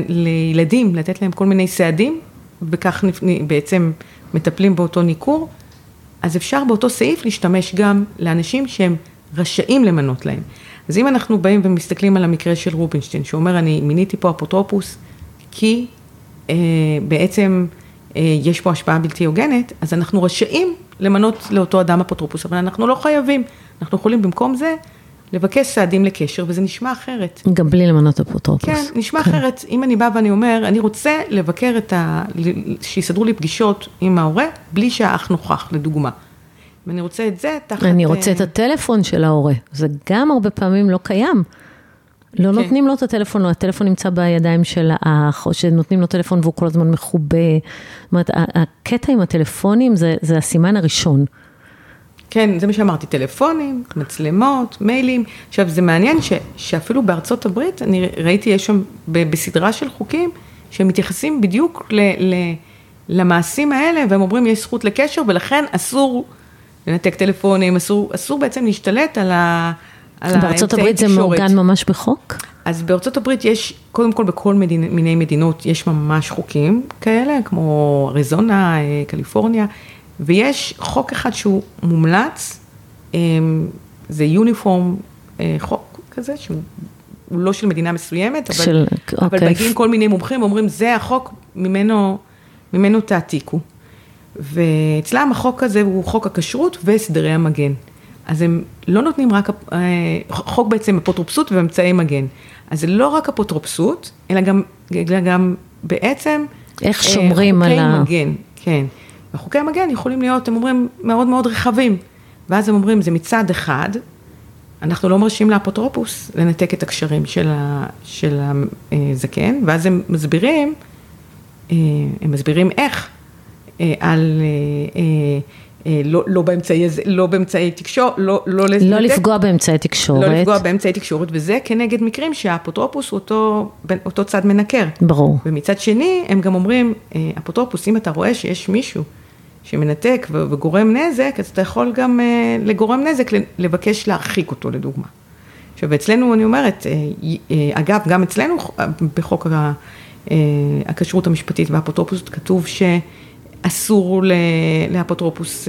לילדים, לתת להם כל מיני סעדים, וכך בעצם מטפלים באותו ניכור, אז אפשר באותו סעיף להשתמש גם לאנשים שהם רשאים למנות להם. אז אם אנחנו באים ומסתכלים על המקרה של רובינשטיין, שאומר אני מיניתי פה אפוטרופוס כי אה, בעצם אה, יש פה השפעה בלתי הוגנת, אז אנחנו רשאים למנות לאותו אדם אפוטרופוס, אבל אנחנו לא חייבים, אנחנו יכולים במקום זה לבקש סעדים לקשר, וזה נשמע אחרת. גם בלי למנות אפוטרופוס. כן, נשמע כן. אחרת. אם אני באה ואני אומר, אני רוצה לבקר את ה... שיסדרו לי פגישות עם ההורה, בלי שהאח נוכח, לדוגמה. ואני רוצה את זה תחת... אני רוצה את הטלפון של ההורה. זה גם הרבה פעמים לא קיים. לא כן. נותנים לו את הטלפון, או הטלפון נמצא בידיים של האח, או שנותנים לו טלפון והוא כל הזמן מכובה. זאת אומרת, הקטע עם הטלפונים זה, זה הסימן הראשון. כן, זה מה שאמרתי, טלפונים, מצלמות, מיילים. עכשיו, זה מעניין ש, שאפילו בארצות הברית, אני ראיתי, יש שם בסדרה של חוקים, שמתייחסים בדיוק ל, ל, למעשים האלה, והם אומרים, יש זכות לקשר, ולכן אסור לנתק טלפונים, אסור, אסור בעצם להשתלט על ה... בארצות הברית זה מעוגן ממש בחוק? אז בארצות הברית יש, קודם כל בכל מדינ, מיני מדינות יש ממש חוקים כאלה, כמו אריזונה, אה, קליפורניה, ויש חוק אחד שהוא מומלץ, אמ, זה יוניפורם, אה, חוק כזה, שהוא לא של מדינה מסוימת, אבל, של, אבל אוקיי. מגיעים כל מיני מומחים, אומרים, זה החוק, ממנו, ממנו תעתיקו. ואצלם החוק הזה הוא חוק הכשרות והסדרי המגן. אז הם לא נותנים רק, אה, חוק בעצם אפוטרופסות ואמצעי מגן. אז זה לא רק אפוטרופסות, אלא גם, אלא גם בעצם... איך שומרים על ה... מגן, כן. וחוקי המגן יכולים להיות, הם אומרים, מאוד מאוד רחבים. ואז הם אומרים, זה מצד אחד, אנחנו לא מרשים לאפוטרופוס לנתק את הקשרים של, ה, של הזקן, ואז הם מסבירים, אה, הם מסבירים איך, אה, על... אה, לא, לא באמצעי, לא באמצעי תקשורת, לא, לא, לא לפגוע באמצעי תקשורת. לא לפגוע באמצעי תקשורת, וזה כנגד מקרים שהאפוטרופוס הוא אותו, אותו צד מנקר. ברור. ומצד שני, הם גם אומרים, אפוטרופוס, אם אתה רואה שיש מישהו שמנתק וגורם נזק, אז אתה יכול גם אה, לגורם נזק, לבקש להרחיק אותו לדוגמה. עכשיו אצלנו אני אומרת, אה, אה, אגב גם אצלנו בחוק הכשרות המשפטית והאפוטרופוס כתוב שאסור לאפוטרופוס,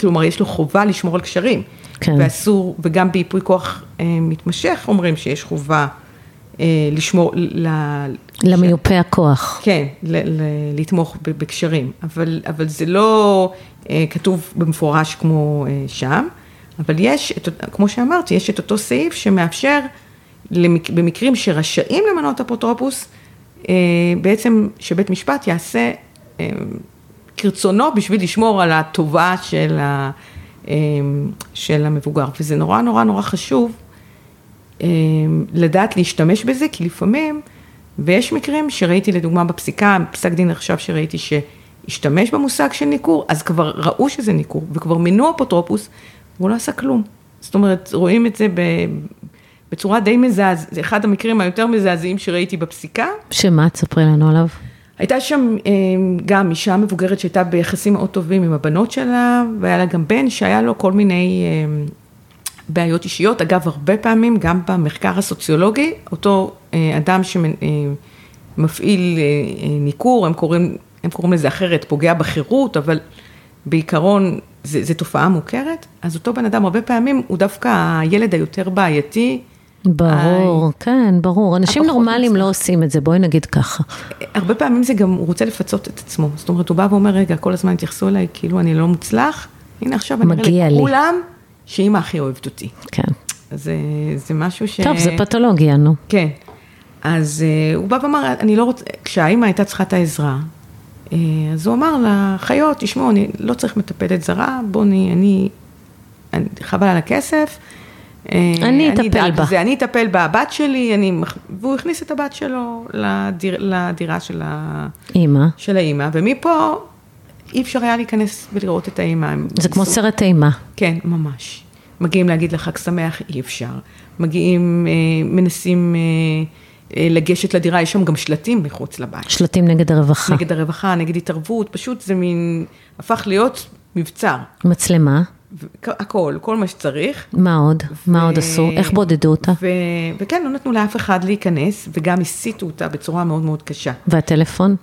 כלומר יש לו חובה לשמור על קשרים. כן. ואסור, וגם בייפוי כוח מתמשך אומרים שיש חובה לשמור, למיופה הכוח. כן, לתמוך בקשרים, אבל, אבל זה לא אה, כתוב במפורש כמו אה, שם, אבל יש, את, כמו שאמרתי, יש את אותו סעיף שמאפשר למק, במקרים שרשאים למנות אפוטרופוס, אה, בעצם שבית משפט יעשה כרצונו בשביל לשמור על הטובה של, ה, של המבוגר, וזה נורא נורא נורא חשוב לדעת להשתמש בזה, כי לפעמים ויש מקרים שראיתי לדוגמה בפסיקה, פסק דין עכשיו שראיתי שהשתמש במושג של ניכור, אז כבר ראו שזה ניכור, וכבר מינו אפוטרופוס, והוא לא עשה כלום. זאת אומרת, רואים את זה ב... בצורה די מזעז, זה אחד המקרים היותר מזעזעים שראיתי בפסיקה. שמה? תספרי לנו עליו. הייתה שם אה, גם אישה מבוגרת שהייתה ביחסים מאוד טובים עם הבנות שלה, והיה לה גם בן שהיה לו כל מיני אה, בעיות אישיות, אגב, הרבה פעמים, גם במחקר הסוציולוגי, אותו אה, אדם שמפעיל אה, אה, ניכור, הם קוראים, הם קוראים לזה אחרת, פוגע בחירות, אבל בעיקרון זו תופעה מוכרת, אז אותו בן אדם הרבה פעמים הוא דווקא הילד היותר בעייתי. ברור, I... כן, ברור. אנשים נורמליים לא עושים את זה, בואי נגיד ככה. הרבה פעמים זה גם, הוא רוצה לפצות את עצמו. זאת אומרת, הוא בא ואומר, רגע, כל הזמן התייחסו אליי כאילו אני לא מוצלח, הנה עכשיו אני אראה לכולם שאימא הכי אוהבת אותי. כן. זה, זה משהו ש... טוב, זה פתולוגיה, נו. כן. אז uh, הוא בא ואמר, אני לא רוצה, כשהאימא הייתה צריכה את העזרה, uh, אז הוא אמר לה, חיות, תשמעו, אני לא צריך מטפלת זרה, בואו אני, אני, אני, חבל על הכסף. אה, אני אטפל בה. זה, אני אטפל בבת שלי, אני, והוא הכניס את הבת שלו לדיר, לדירה של, ה, אימא. של האימא, ומפה אי אפשר היה להיכנס ולראות את האימא. זה כמו סרט אימה. כן, ממש. מגיעים להגיד לחג שמח, אי אפשר. מגיעים, אה, מנסים אה, לגשת לדירה, יש שם גם שלטים מחוץ לבית. שלטים נגד הרווחה. נגד הרווחה, נגד התערבות, פשוט זה מין, הפך להיות מבצר. מצלמה. הכל, כל מה שצריך. מה עוד? ו... מה עוד עשו? איך בודדו אותה? ו... וכן, לא נתנו לאף אחד להיכנס, וגם הסיטו אותה בצורה מאוד מאוד קשה. והטלפון?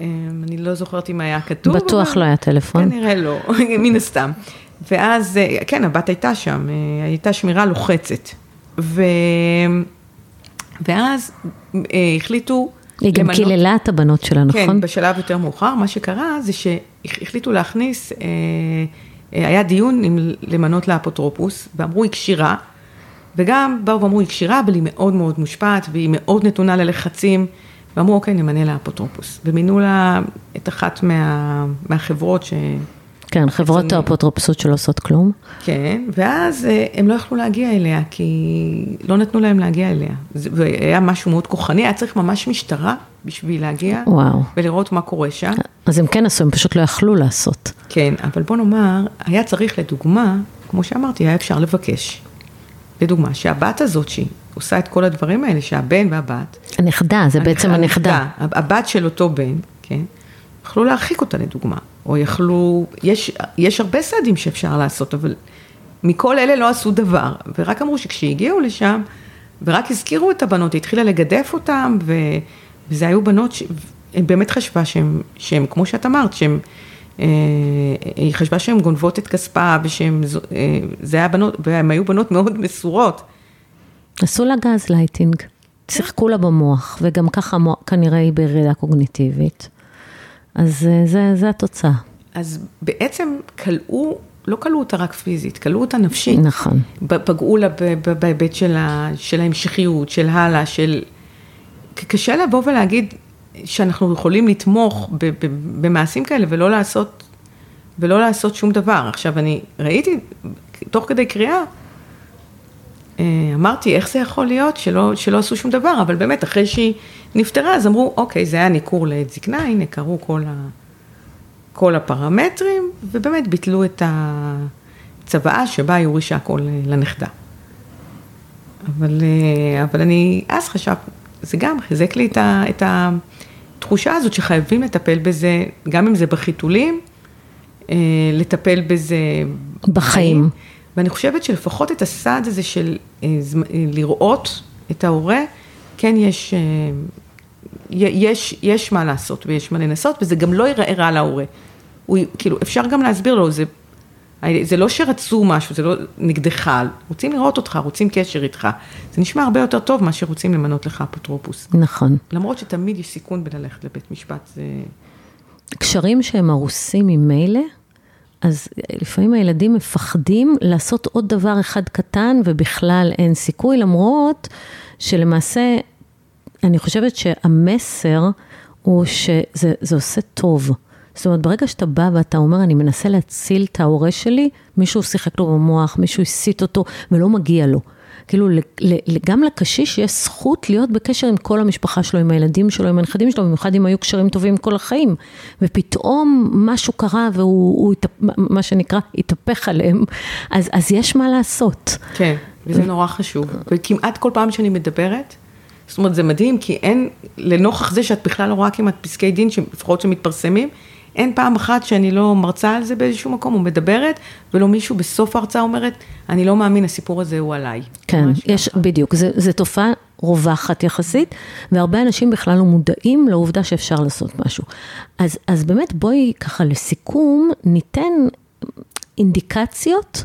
אמ, אני לא זוכרת אם היה כתוב. בטוח אבל... לא היה טלפון. כנראה לא, מן הסתם. ואז, אה, כן, הבת הייתה שם, אה, הייתה שמירה לוחצת. ו... ואז אה, החליטו... היא גם קיללה את הבנות שלה, נכון? כן, בשלב יותר מאוחר. מה שקרה זה שהחליטו להכניס, היה דיון עם למנות לאפוטרופוס, ואמרו היא כשירה, וגם באו ואמרו היא כשירה, אבל היא מאוד מאוד מושפעת, והיא מאוד נתונה ללחצים. ואמרו, אוקיי, נמנה לה אפוטרופוס. ומינו לה את אחת מה, מהחברות ש... כן, חברות האפוטרופסות שלא עושות כלום. כן, ואז אה, הם לא יכלו להגיע אליה, כי לא נתנו להם להגיע אליה. זה היה משהו מאוד כוחני, היה צריך ממש משטרה בשביל להגיע. וואו. ולראות מה קורה שם. אז הם כן עשו, הם פשוט לא יכלו לעשות. כן, אבל בוא נאמר, היה צריך לדוגמה, כמו שאמרתי, היה אפשר לבקש. לדוגמה, שהבת הזאת שהיא עושה את כל הדברים האלה, שהבן והבת... הנכדה, זה בעצם הנכדה. הבת של אותו בן, כן, יכלו להרחיק אותה לדוגמה, או יכלו, יש, יש הרבה סעדים שאפשר לעשות, אבל מכל אלה לא עשו דבר, ורק אמרו שכשהגיעו לשם, ורק הזכירו את הבנות, היא התחילה לגדף אותן, ו, וזה היו בנות, ש, היא באמת חשבה שהן, שהן, כמו שאת אמרת, שהן... אה, היא חשבה שהן גונבות את כספה ושהן, אה, זה היה בנות, והן היו בנות מאוד מסורות. עשו לה גז לייטינג, שיחקו לה במוח, וגם ככה כנראה היא בירידה קוגניטיבית. אז אה, זה, זה התוצאה. אז בעצם כלאו, לא כלאו אותה רק פיזית, כלאו אותה נפשית. נכון. פגעו לה בהיבט של, של ההמשכיות, של הלאה, של... קשה לבוא ולהגיד שאנחנו יכולים לתמוך במעשים כאלה ולא לעשות, ולא לעשות שום דבר. עכשיו, אני ראיתי, תוך כדי קריאה, אה, אמרתי, איך זה יכול להיות שלא, שלא עשו שום דבר, אבל באמת, אחרי שהיא נפטרה, אז אמרו, אוקיי, זה היה ניכור לעת זקנה, הנה קרו כל, ה, כל הפרמטרים, ובאמת ביטלו את הצוואה שבה היא הורישה הכל לנכדה. אבל, אה, אבל אני אז חשבתי, זה גם חיזק לי את, ה, את התחושה הזאת שחייבים לטפל בזה, גם אם זה בחיתולים, אה, לטפל בזה בחיים. בחיים. ואני חושבת שלפחות את הסעד הזה של אה, אה, לראות את ההורה, כן יש, אה, יש, יש מה לעשות ויש מה לנסות, וזה גם לא ייראה רע להורה. הוא, כאילו, אפשר גם להסביר לו, זה, זה לא שרצו משהו, זה לא נגדך, רוצים לראות אותך, רוצים קשר איתך. זה נשמע הרבה יותר טוב מאשר רוצים למנות לך אפוטרופוס. נכון. למרות שתמיד יש סיכון בללכת לבית משפט, זה... קשרים שהם הרוסים ממילא, אז לפעמים הילדים מפחדים לעשות עוד דבר אחד קטן ובכלל אין סיכוי, למרות שלמעשה, אני חושבת שהמסר הוא שזה עושה טוב. זאת אומרת, ברגע שאתה בא ואתה אומר, אני מנסה להציל את ההורה שלי, מישהו שיחק לו במוח, מישהו הסית אותו ולא מגיע לו. כאילו, גם לקשיש יש זכות להיות בקשר עם כל המשפחה שלו, עם הילדים שלו, עם הנכדים שלו, במיוחד אם היו קשרים טובים כל החיים. ופתאום משהו קרה והוא, מה שנקרא, התהפך עליהם, אז, אז יש מה לעשות. כן, וזה נורא חשוב. וכמעט כל פעם שאני מדברת, זאת אומרת, זה מדהים, כי אין, לנוכח זה שאת בכלל לא רואה כמעט פסקי דין, לפחות שמתפרסמים, אין פעם אחת שאני לא מרצה על זה באיזשהו מקום, או מדברת, ולא מישהו בסוף ההרצאה אומרת, אני לא מאמין, הסיפור הזה הוא עליי. כן, יש, ככה. בדיוק, זו תופעה רווחת יחסית, והרבה אנשים בכלל לא מודעים לעובדה שאפשר לעשות משהו. אז, אז באמת בואי ככה לסיכום, ניתן אינדיקציות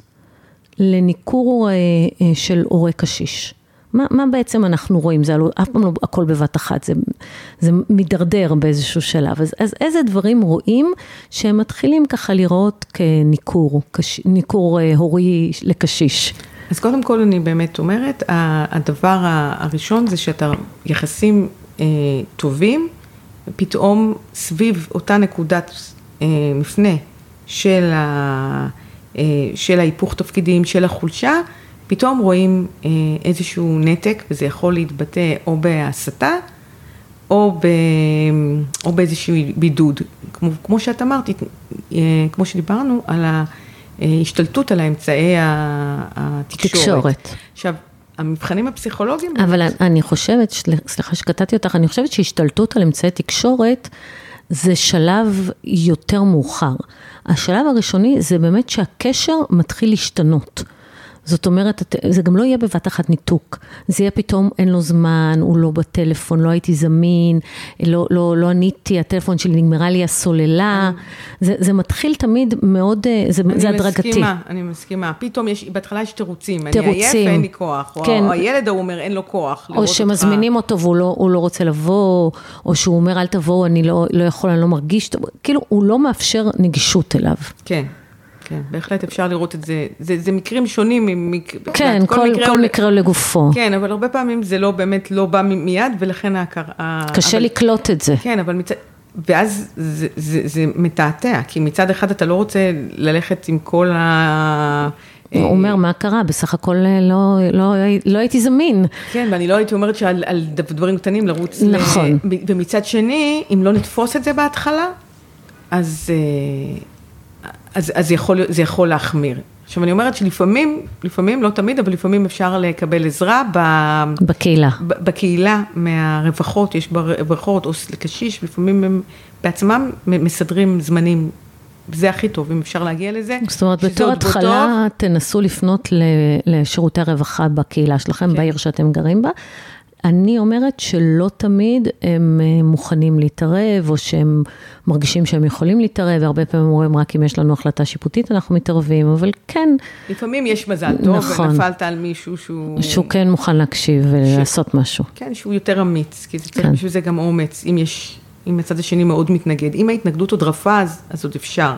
לניכור אה, אה, של הורה קשיש. מה, מה בעצם אנחנו רואים? זה אף פעם לא הכל בבת אחת, זה, זה מידרדר באיזשהו שלב. אז, אז איזה דברים רואים שהם מתחילים ככה לראות כניכור, קש, ניכור אה, הורי לקשיש? אז קודם כל אני באמת אומרת, הדבר הראשון זה שאתה יחסים אה, טובים, ופתאום סביב אותה נקודת אה, מפנה של, ה, אה, של ההיפוך תפקידים, של החולשה, פתאום רואים אה, איזשהו נתק, וזה יכול להתבטא או בהסתה, או, ב, או באיזשהו בידוד. כמו, כמו שאת אמרת, אה, כמו שדיברנו, על השתלטות על האמצעי התקשורת. תקשורת. עכשיו, המבחנים הפסיכולוגיים... אבל אני חושבת, סליחה שקטעתי אותך, אני חושבת שהשתלטות על אמצעי תקשורת זה שלב יותר מאוחר. השלב הראשוני זה באמת שהקשר מתחיל להשתנות. זאת אומרת, זה גם לא יהיה בבת אחת ניתוק. זה יהיה פתאום, אין לו זמן, הוא לא בטלפון, לא הייתי זמין, לא, לא, לא עניתי, הטלפון שלי נגמרה לי הסוללה. זה, זה מתחיל תמיד מאוד, אה, זה, זה הדרגתי. אני מסכימה, אני מסכימה. פתאום יש, בהתחלה יש תירוצים. תירוצים. אני עייף ואין לי כוח. כן. או הילד ההוא אומר, אין לו כוח או שמזמינים אותך. אותו והוא לא, לא רוצה לבוא, או שהוא אומר, אל תבואו, אני לא, לא יכול, אני לא מרגיש טוב. כאילו, הוא לא מאפשר נגישות אליו. כן. כן, בהחלט אפשר לראות את זה. זה, זה מקרים שונים. ממק... כן, כל, כל, מקרה, כל מקרה לגופו. כן, אבל הרבה פעמים זה לא באמת לא בא מיד, ולכן ההכרה... קשה אבל... לקלוט את זה. כן, אבל מצד... ואז זה, זה, זה מתעתע, כי מצד אחד אתה לא רוצה ללכת עם כל ה... הוא אומר, מה קרה? בסך הכל אה, לא, לא, לא הייתי זמין. כן, ואני לא הייתי אומרת שעל דברים קטנים לרוץ... נכון. ל... ומצד שני, אם לא נתפוס את זה בהתחלה, אז... אז, אז יכול, זה יכול להחמיר. עכשיו, אני אומרת שלפעמים, לפעמים, לא תמיד, אבל לפעמים אפשר לקבל עזרה ב... בקהילה. ב, בקהילה, מהרווחות, יש ברווחות, או לקשיש, לפעמים הם בעצמם מסדרים זמנים. זה הכי טוב, אם אפשר להגיע לזה. זאת אומרת, בתור התחלה, תנסו לפנות לשירותי הרווחה בקהילה שלכם, כן. בעיר שאתם גרים בה. אני אומרת שלא תמיד הם אה, מוכנים להתערב, או שהם מרגישים שהם יכולים להתערב, והרבה פעמים אומרים, רק אם יש לנו החלטה שיפוטית אנחנו מתערבים, אבל כן. לפעמים יש מזל טוב, נכון, ונפלת על מישהו שהוא... שהוא כן מוכן להקשיב ולעשות ש... משהו. כן, שהוא יותר אמיץ, כי זה צריך כן. בשביל זה גם אומץ, אם יש, אם הצד השני מאוד מתנגד. אם ההתנגדות עוד רפה, אז, אז עוד אפשר.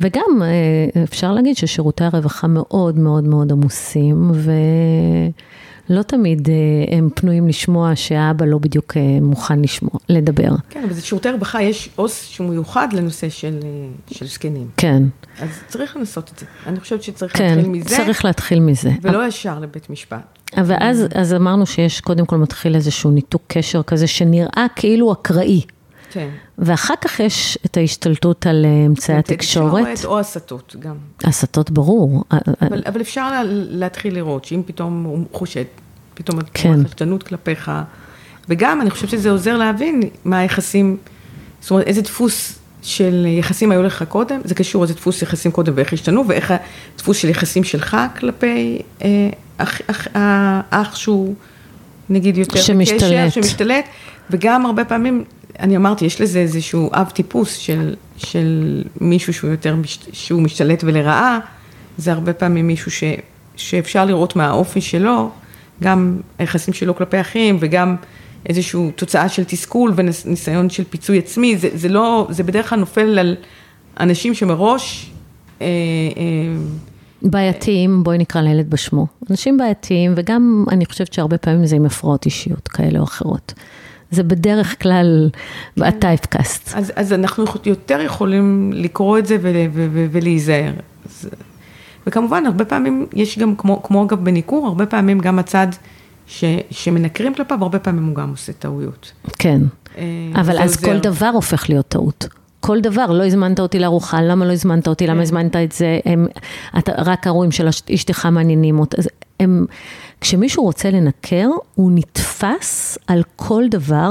וגם אה, אפשר להגיד ששירותי הרווחה מאוד מאוד מאוד עמוסים, ו... לא תמיד אה, הם פנויים לשמוע שהאבא לא בדיוק אה, מוכן לשמוע, לדבר. כן, אבל בשירותי הרווחה יש עו"ס שהוא מיוחד לנושא של, אה, של זקנים. כן. אז צריך לנסות את זה. אני חושבת שצריך כן, להתחיל מזה. כן, צריך להתחיל מזה. ולא. ישר לבית משפט. אבל אז, אז אמרנו שיש, קודם כל מתחיל איזשהו ניתוק קשר כזה שנראה כאילו אקראי. כן. ואחר כך יש את ההשתלטות על אמצעי התקשורת. תקשורת או הסתות גם. הסתות ברור. אבל, אבל אפשר לה, להתחיל לראות שאם פתאום הוא חושד, פתאום כן. חשדנות כלפיך, וגם אני חושבת שזה עוזר להבין מה היחסים, זאת אומרת איזה דפוס של יחסים היו לך קודם, זה קשור איזה דפוס יחסים קודם ואיך השתנו, ואיך הדפוס של יחסים שלך כלפי אה, אח, אח, אח שהוא נגיד יותר שמשתלט. בקשר, שמשתלט, וגם הרבה פעמים אני אמרתי, יש לזה איזשהו אב טיפוס של, של מישהו שהוא יותר, שהוא משתלט ולרעה, זה הרבה פעמים מישהו ש, שאפשר לראות מהאופי שלו, גם היחסים שלו כלפי אחים וגם איזושהי תוצאה של תסכול וניסיון של פיצוי עצמי, זה, זה לא, זה בדרך כלל נופל על אנשים שמראש... אה, אה, בעייתיים, בואי נקרא לילד בשמו. אנשים בעייתיים, וגם אני חושבת שהרבה פעמים זה עם הפרעות אישיות כאלה או אחרות. זה בדרך כלל כן. הטייפקאסט. אז, אז אנחנו יותר יכולים לקרוא את זה ולהיזהר. וכמובן, הרבה פעמים יש גם, כמו, כמו אגב בניכור, הרבה פעמים גם הצד ש, שמנקרים כלפיו, הרבה פעמים הוא גם עושה טעויות. כן, אה, אבל אז עוזר. כל דבר הופך להיות טעות. כל דבר, לא הזמנת אותי לארוחה, למה לא הזמנת אותי, למה כן. הזמנת את זה, הם, אתה, רק ההורים של אשתך מעניינים אותה, הם, כשמישהו רוצה לנקר, הוא נתפס על כל דבר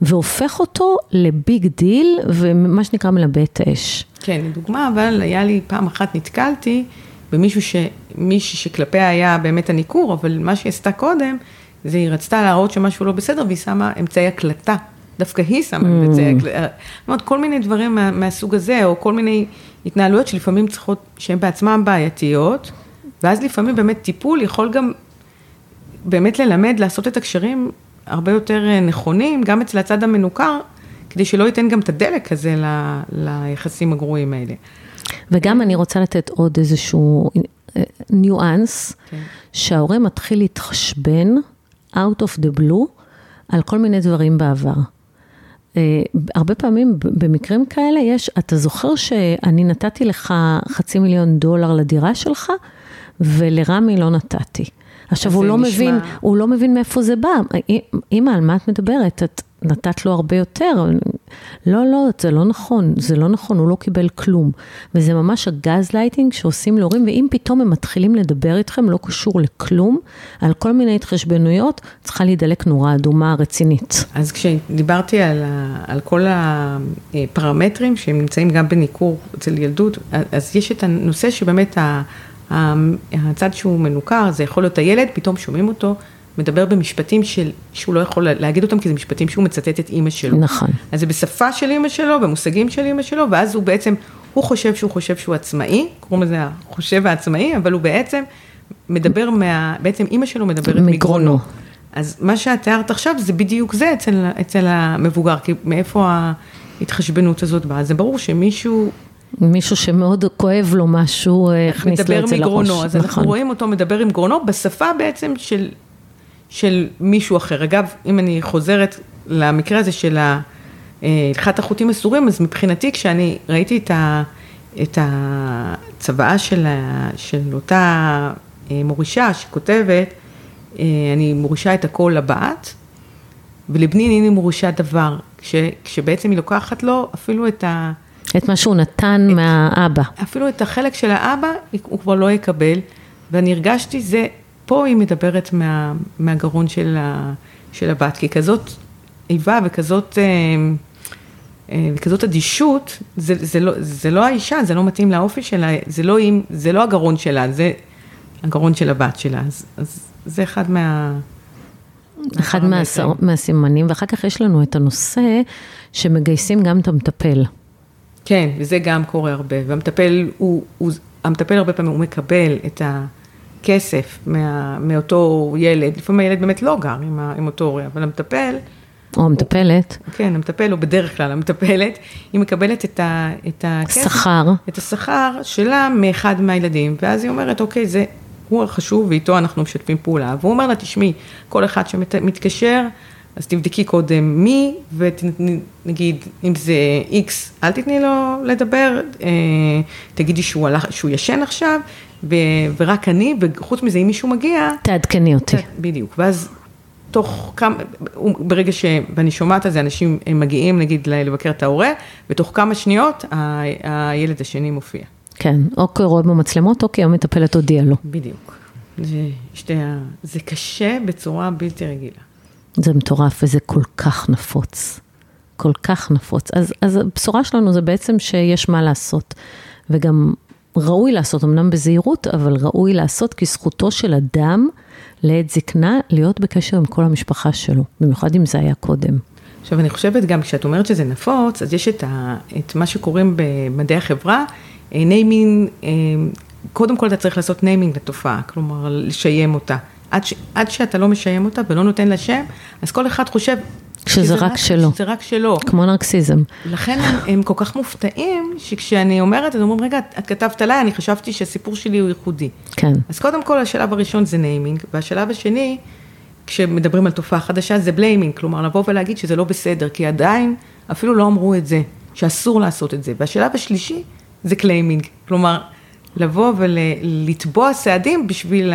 והופך אותו לביג דיל ומה שנקרא מלבה את האש. כן, לדוגמה, אבל היה לי פעם אחת נתקלתי במישהו ש... מישהי שכלפיה היה באמת הניכור, אבל מה שהיא עשתה קודם, זה היא רצתה להראות שמשהו לא בסדר והיא שמה אמצעי הקלטה. דווקא היא שמה mm. אמצעי הקלטה. זאת אומרת, כל מיני דברים מה, מהסוג הזה, או כל מיני התנהלויות שלפעמים צריכות, שהן בעצמן בעייתיות, ואז לפעמים באמת טיפול יכול גם באמת ללמד, לעשות את הקשרים הרבה יותר אה, נכונים, גם אצל הצד המנוכר, כדי שלא ייתן גם את הדלק הזה ל, ליחסים הגרועים האלה. וגם אני רוצה לתת עוד איזשהו אה, ניואנס, כן. שההורה מתחיל להתחשבן out of the blue על כל מיני דברים בעבר. Uh, הרבה פעמים במקרים כאלה יש, אתה זוכר שאני נתתי לך חצי מיליון דולר לדירה שלך, ולרמי לא נתתי. עכשיו, הוא לא, נשמע- מבין, הוא לא מבין מאיפה זה בא. אמא, על מה את מדברת? את נתת לו הרבה יותר. לא, לא, זה לא נכון, זה לא נכון, הוא לא קיבל כלום. וזה ממש הגז לייטינג שעושים להורים, ואם פתאום הם מתחילים לדבר איתכם, לא קשור לכלום, על כל מיני התחשבנויות, צריכה להידלק נורה אדומה רצינית. אז כשדיברתי על, ה, על כל הפרמטרים שהם נמצאים גם בניכור אצל ילדות, אז יש את הנושא שבאמת ה, הצד שהוא מנוכר, זה יכול להיות הילד, פתאום שומעים אותו מדבר במשפטים של, שהוא לא יכול להגיד אותם, כי זה משפטים שהוא מצטט את אימא שלו. נכון. אז זה בשפה של אימא שלו, במושגים של אימא שלו, ואז הוא בעצם, הוא חושב שהוא חושב שהוא עצמאי, קוראים לזה החושב העצמאי, אבל הוא בעצם מדבר מה, בעצם אימא שלו מדברת מגרונו. מגרונו. אז מה שאת תיארת עכשיו זה בדיוק זה אצל, אצל המבוגר, כי מאיפה ההתחשבנות הזאת באה? זה ברור שמישהו מישהו שמאוד כואב לו משהו, אה, הכניס לו מדבר את זה לראש. מגרונו, אז אנחנו רואים אותו מדבר עם גרונו בשפה בעצם של, של מישהו אחר. אגב, אם אני חוזרת למקרה הזה של ה- אה, הלכת החוטים אסורים, אז מבחינתי כשאני ראיתי את, ה, את הצוואה של, ה, של אותה אה, מורישה שכותבת, אני מורישה את הכל לבת, ולבני איני מורישה דבר, כש, כשבעצם היא לוקחת לו אפילו את ה... את מה שהוא נתן מהאבא. אפילו את החלק של האבא, הוא כבר לא יקבל, ואני הרגשתי, זה, פה היא מדברת מה, מהגרון של, ה, של הבת, כי כזאת איבה וכזאת, אה, אה, וכזאת אדישות, זה, זה, לא, זה לא האישה, זה לא מתאים לאופי שלה, זה לא, עם, זה לא הגרון שלה, זה הגרון של הבת שלה, אז, אז זה אחד מה... אחד. מהסר- מהסימנים, ואחר כך יש לנו את הנושא שמגייסים גם את המטפל. כן, וזה גם קורה הרבה, והמטפל הוא, הוא, המטפל הרבה פעמים הוא מקבל את הכסף מה, מאותו ילד, לפעמים הילד באמת לא גר עם, ה, עם אותו הורה, אבל המטפל, או המטפלת, כן, המטפל, או בדרך כלל המטפלת, היא מקבלת את, ה, את הכסף, שכר, את השכר שלה מאחד מהילדים, ואז היא אומרת, אוקיי, זה הוא החשוב, ואיתו אנחנו משתפים פעולה, והוא אומר לה, תשמעי, כל אחד שמתקשר, אז תבדקי קודם מי, ונגיד, אם זה איקס, אל תתני לו לדבר, אה, תגידי שהוא, הלך, שהוא ישן עכשיו, ו, ורק אני, וחוץ מזה, אם מישהו מגיע, תעדכני אותי. בדיוק, ואז תוך כמה, ברגע ש... ואני שומעת על זה, אנשים הם מגיעים נגיד לבקר את ההורה, ותוך כמה שניות ה- הילד השני מופיע. כן, או כי רואה במצלמות, או כי המטפלת הודיעה לו. בדיוק. זה, שתי ה... זה קשה בצורה בלתי רגילה. זה מטורף וזה כל כך נפוץ. כל כך נפוץ. אז, אז הבשורה שלנו זה בעצם שיש מה לעשות. וגם ראוי לעשות, אמנם בזהירות, אבל ראוי לעשות כי זכותו של אדם לעת זקנה להיות בקשר עם כל המשפחה שלו, במיוחד אם זה היה קודם. עכשיו, אני חושבת גם, כשאת אומרת שזה נפוץ, אז יש את, ה, את מה שקוראים במדעי החברה, naming, קודם כל אתה צריך לעשות naming לתופעה, כלומר, לשיים אותה. עד, ש, עד שאתה לא משיים אותה ולא נותן לה שם, אז כל אחד חושב... שזה רק שלו. שזה רק שלו. כמו נרקיסיזם. לכן הם, הם כל כך מופתעים, שכשאני אומרת, אז אומרים, רגע, את, כתבת עליי, אני חשבתי שהסיפור שלי הוא ייחודי. כן. אז קודם כל, השלב הראשון זה naming, והשלב השני, כשמדברים על תופעה חדשה, זה blaming, כלומר, לבוא ולהגיד שזה לא בסדר, כי עדיין אפילו לא אמרו את זה, שאסור לעשות את זה. והשלב השלישי זה claiming, כלומר, לבוא ולתבוע סעדים בשביל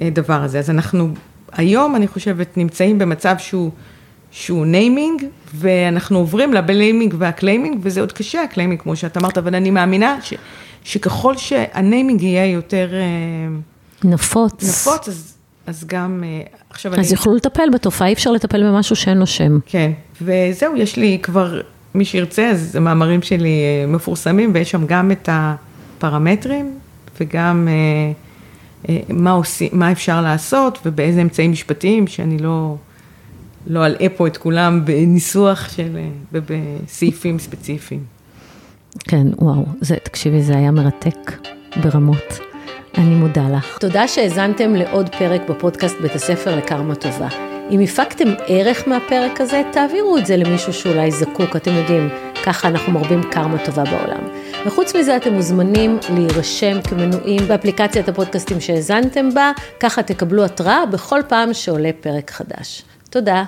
הדבר הזה. אז אנחנו היום, אני חושבת, נמצאים במצב שהוא... שהוא naming, ואנחנו עוברים ל blaming וה claiming, וזה עוד קשה, ה claiming, כמו שאת אמרת, אבל אני מאמינה ש, שככל שהניימינג יהיה יותר אה, נפוץ. נפוץ, אז, אז גם, אה, עכשיו אז אני... יוכלו לטפל בתופעה, אי אפשר לטפל במשהו שאין לו שם. כן, וזהו, יש לי כבר, מי שירצה, אז המאמרים שלי אה, מפורסמים, ויש שם גם את הפרמטרים, וגם אה, אה, מה, עושים, מה אפשר לעשות, ובאיזה אמצעים משפטיים, שאני לא... לא אלאה פה את כולם בניסוח של, ובסעיפים ספציפיים. כן, וואו, זה, תקשיבי, זה היה מרתק ברמות. אני מודה לך. תודה שהאזנתם לעוד פרק בפודקאסט בית הספר לקרמה טובה. אם הפקתם ערך מהפרק הזה, תעבירו את זה למישהו שאולי זקוק, אתם יודעים, ככה אנחנו מרבים קרמה טובה בעולם. וחוץ מזה אתם מוזמנים להירשם כמנויים באפליקציית הפודקאסטים שהאזנתם בה, ככה תקבלו התראה בכל פעם שעולה פרק חדש. תודה.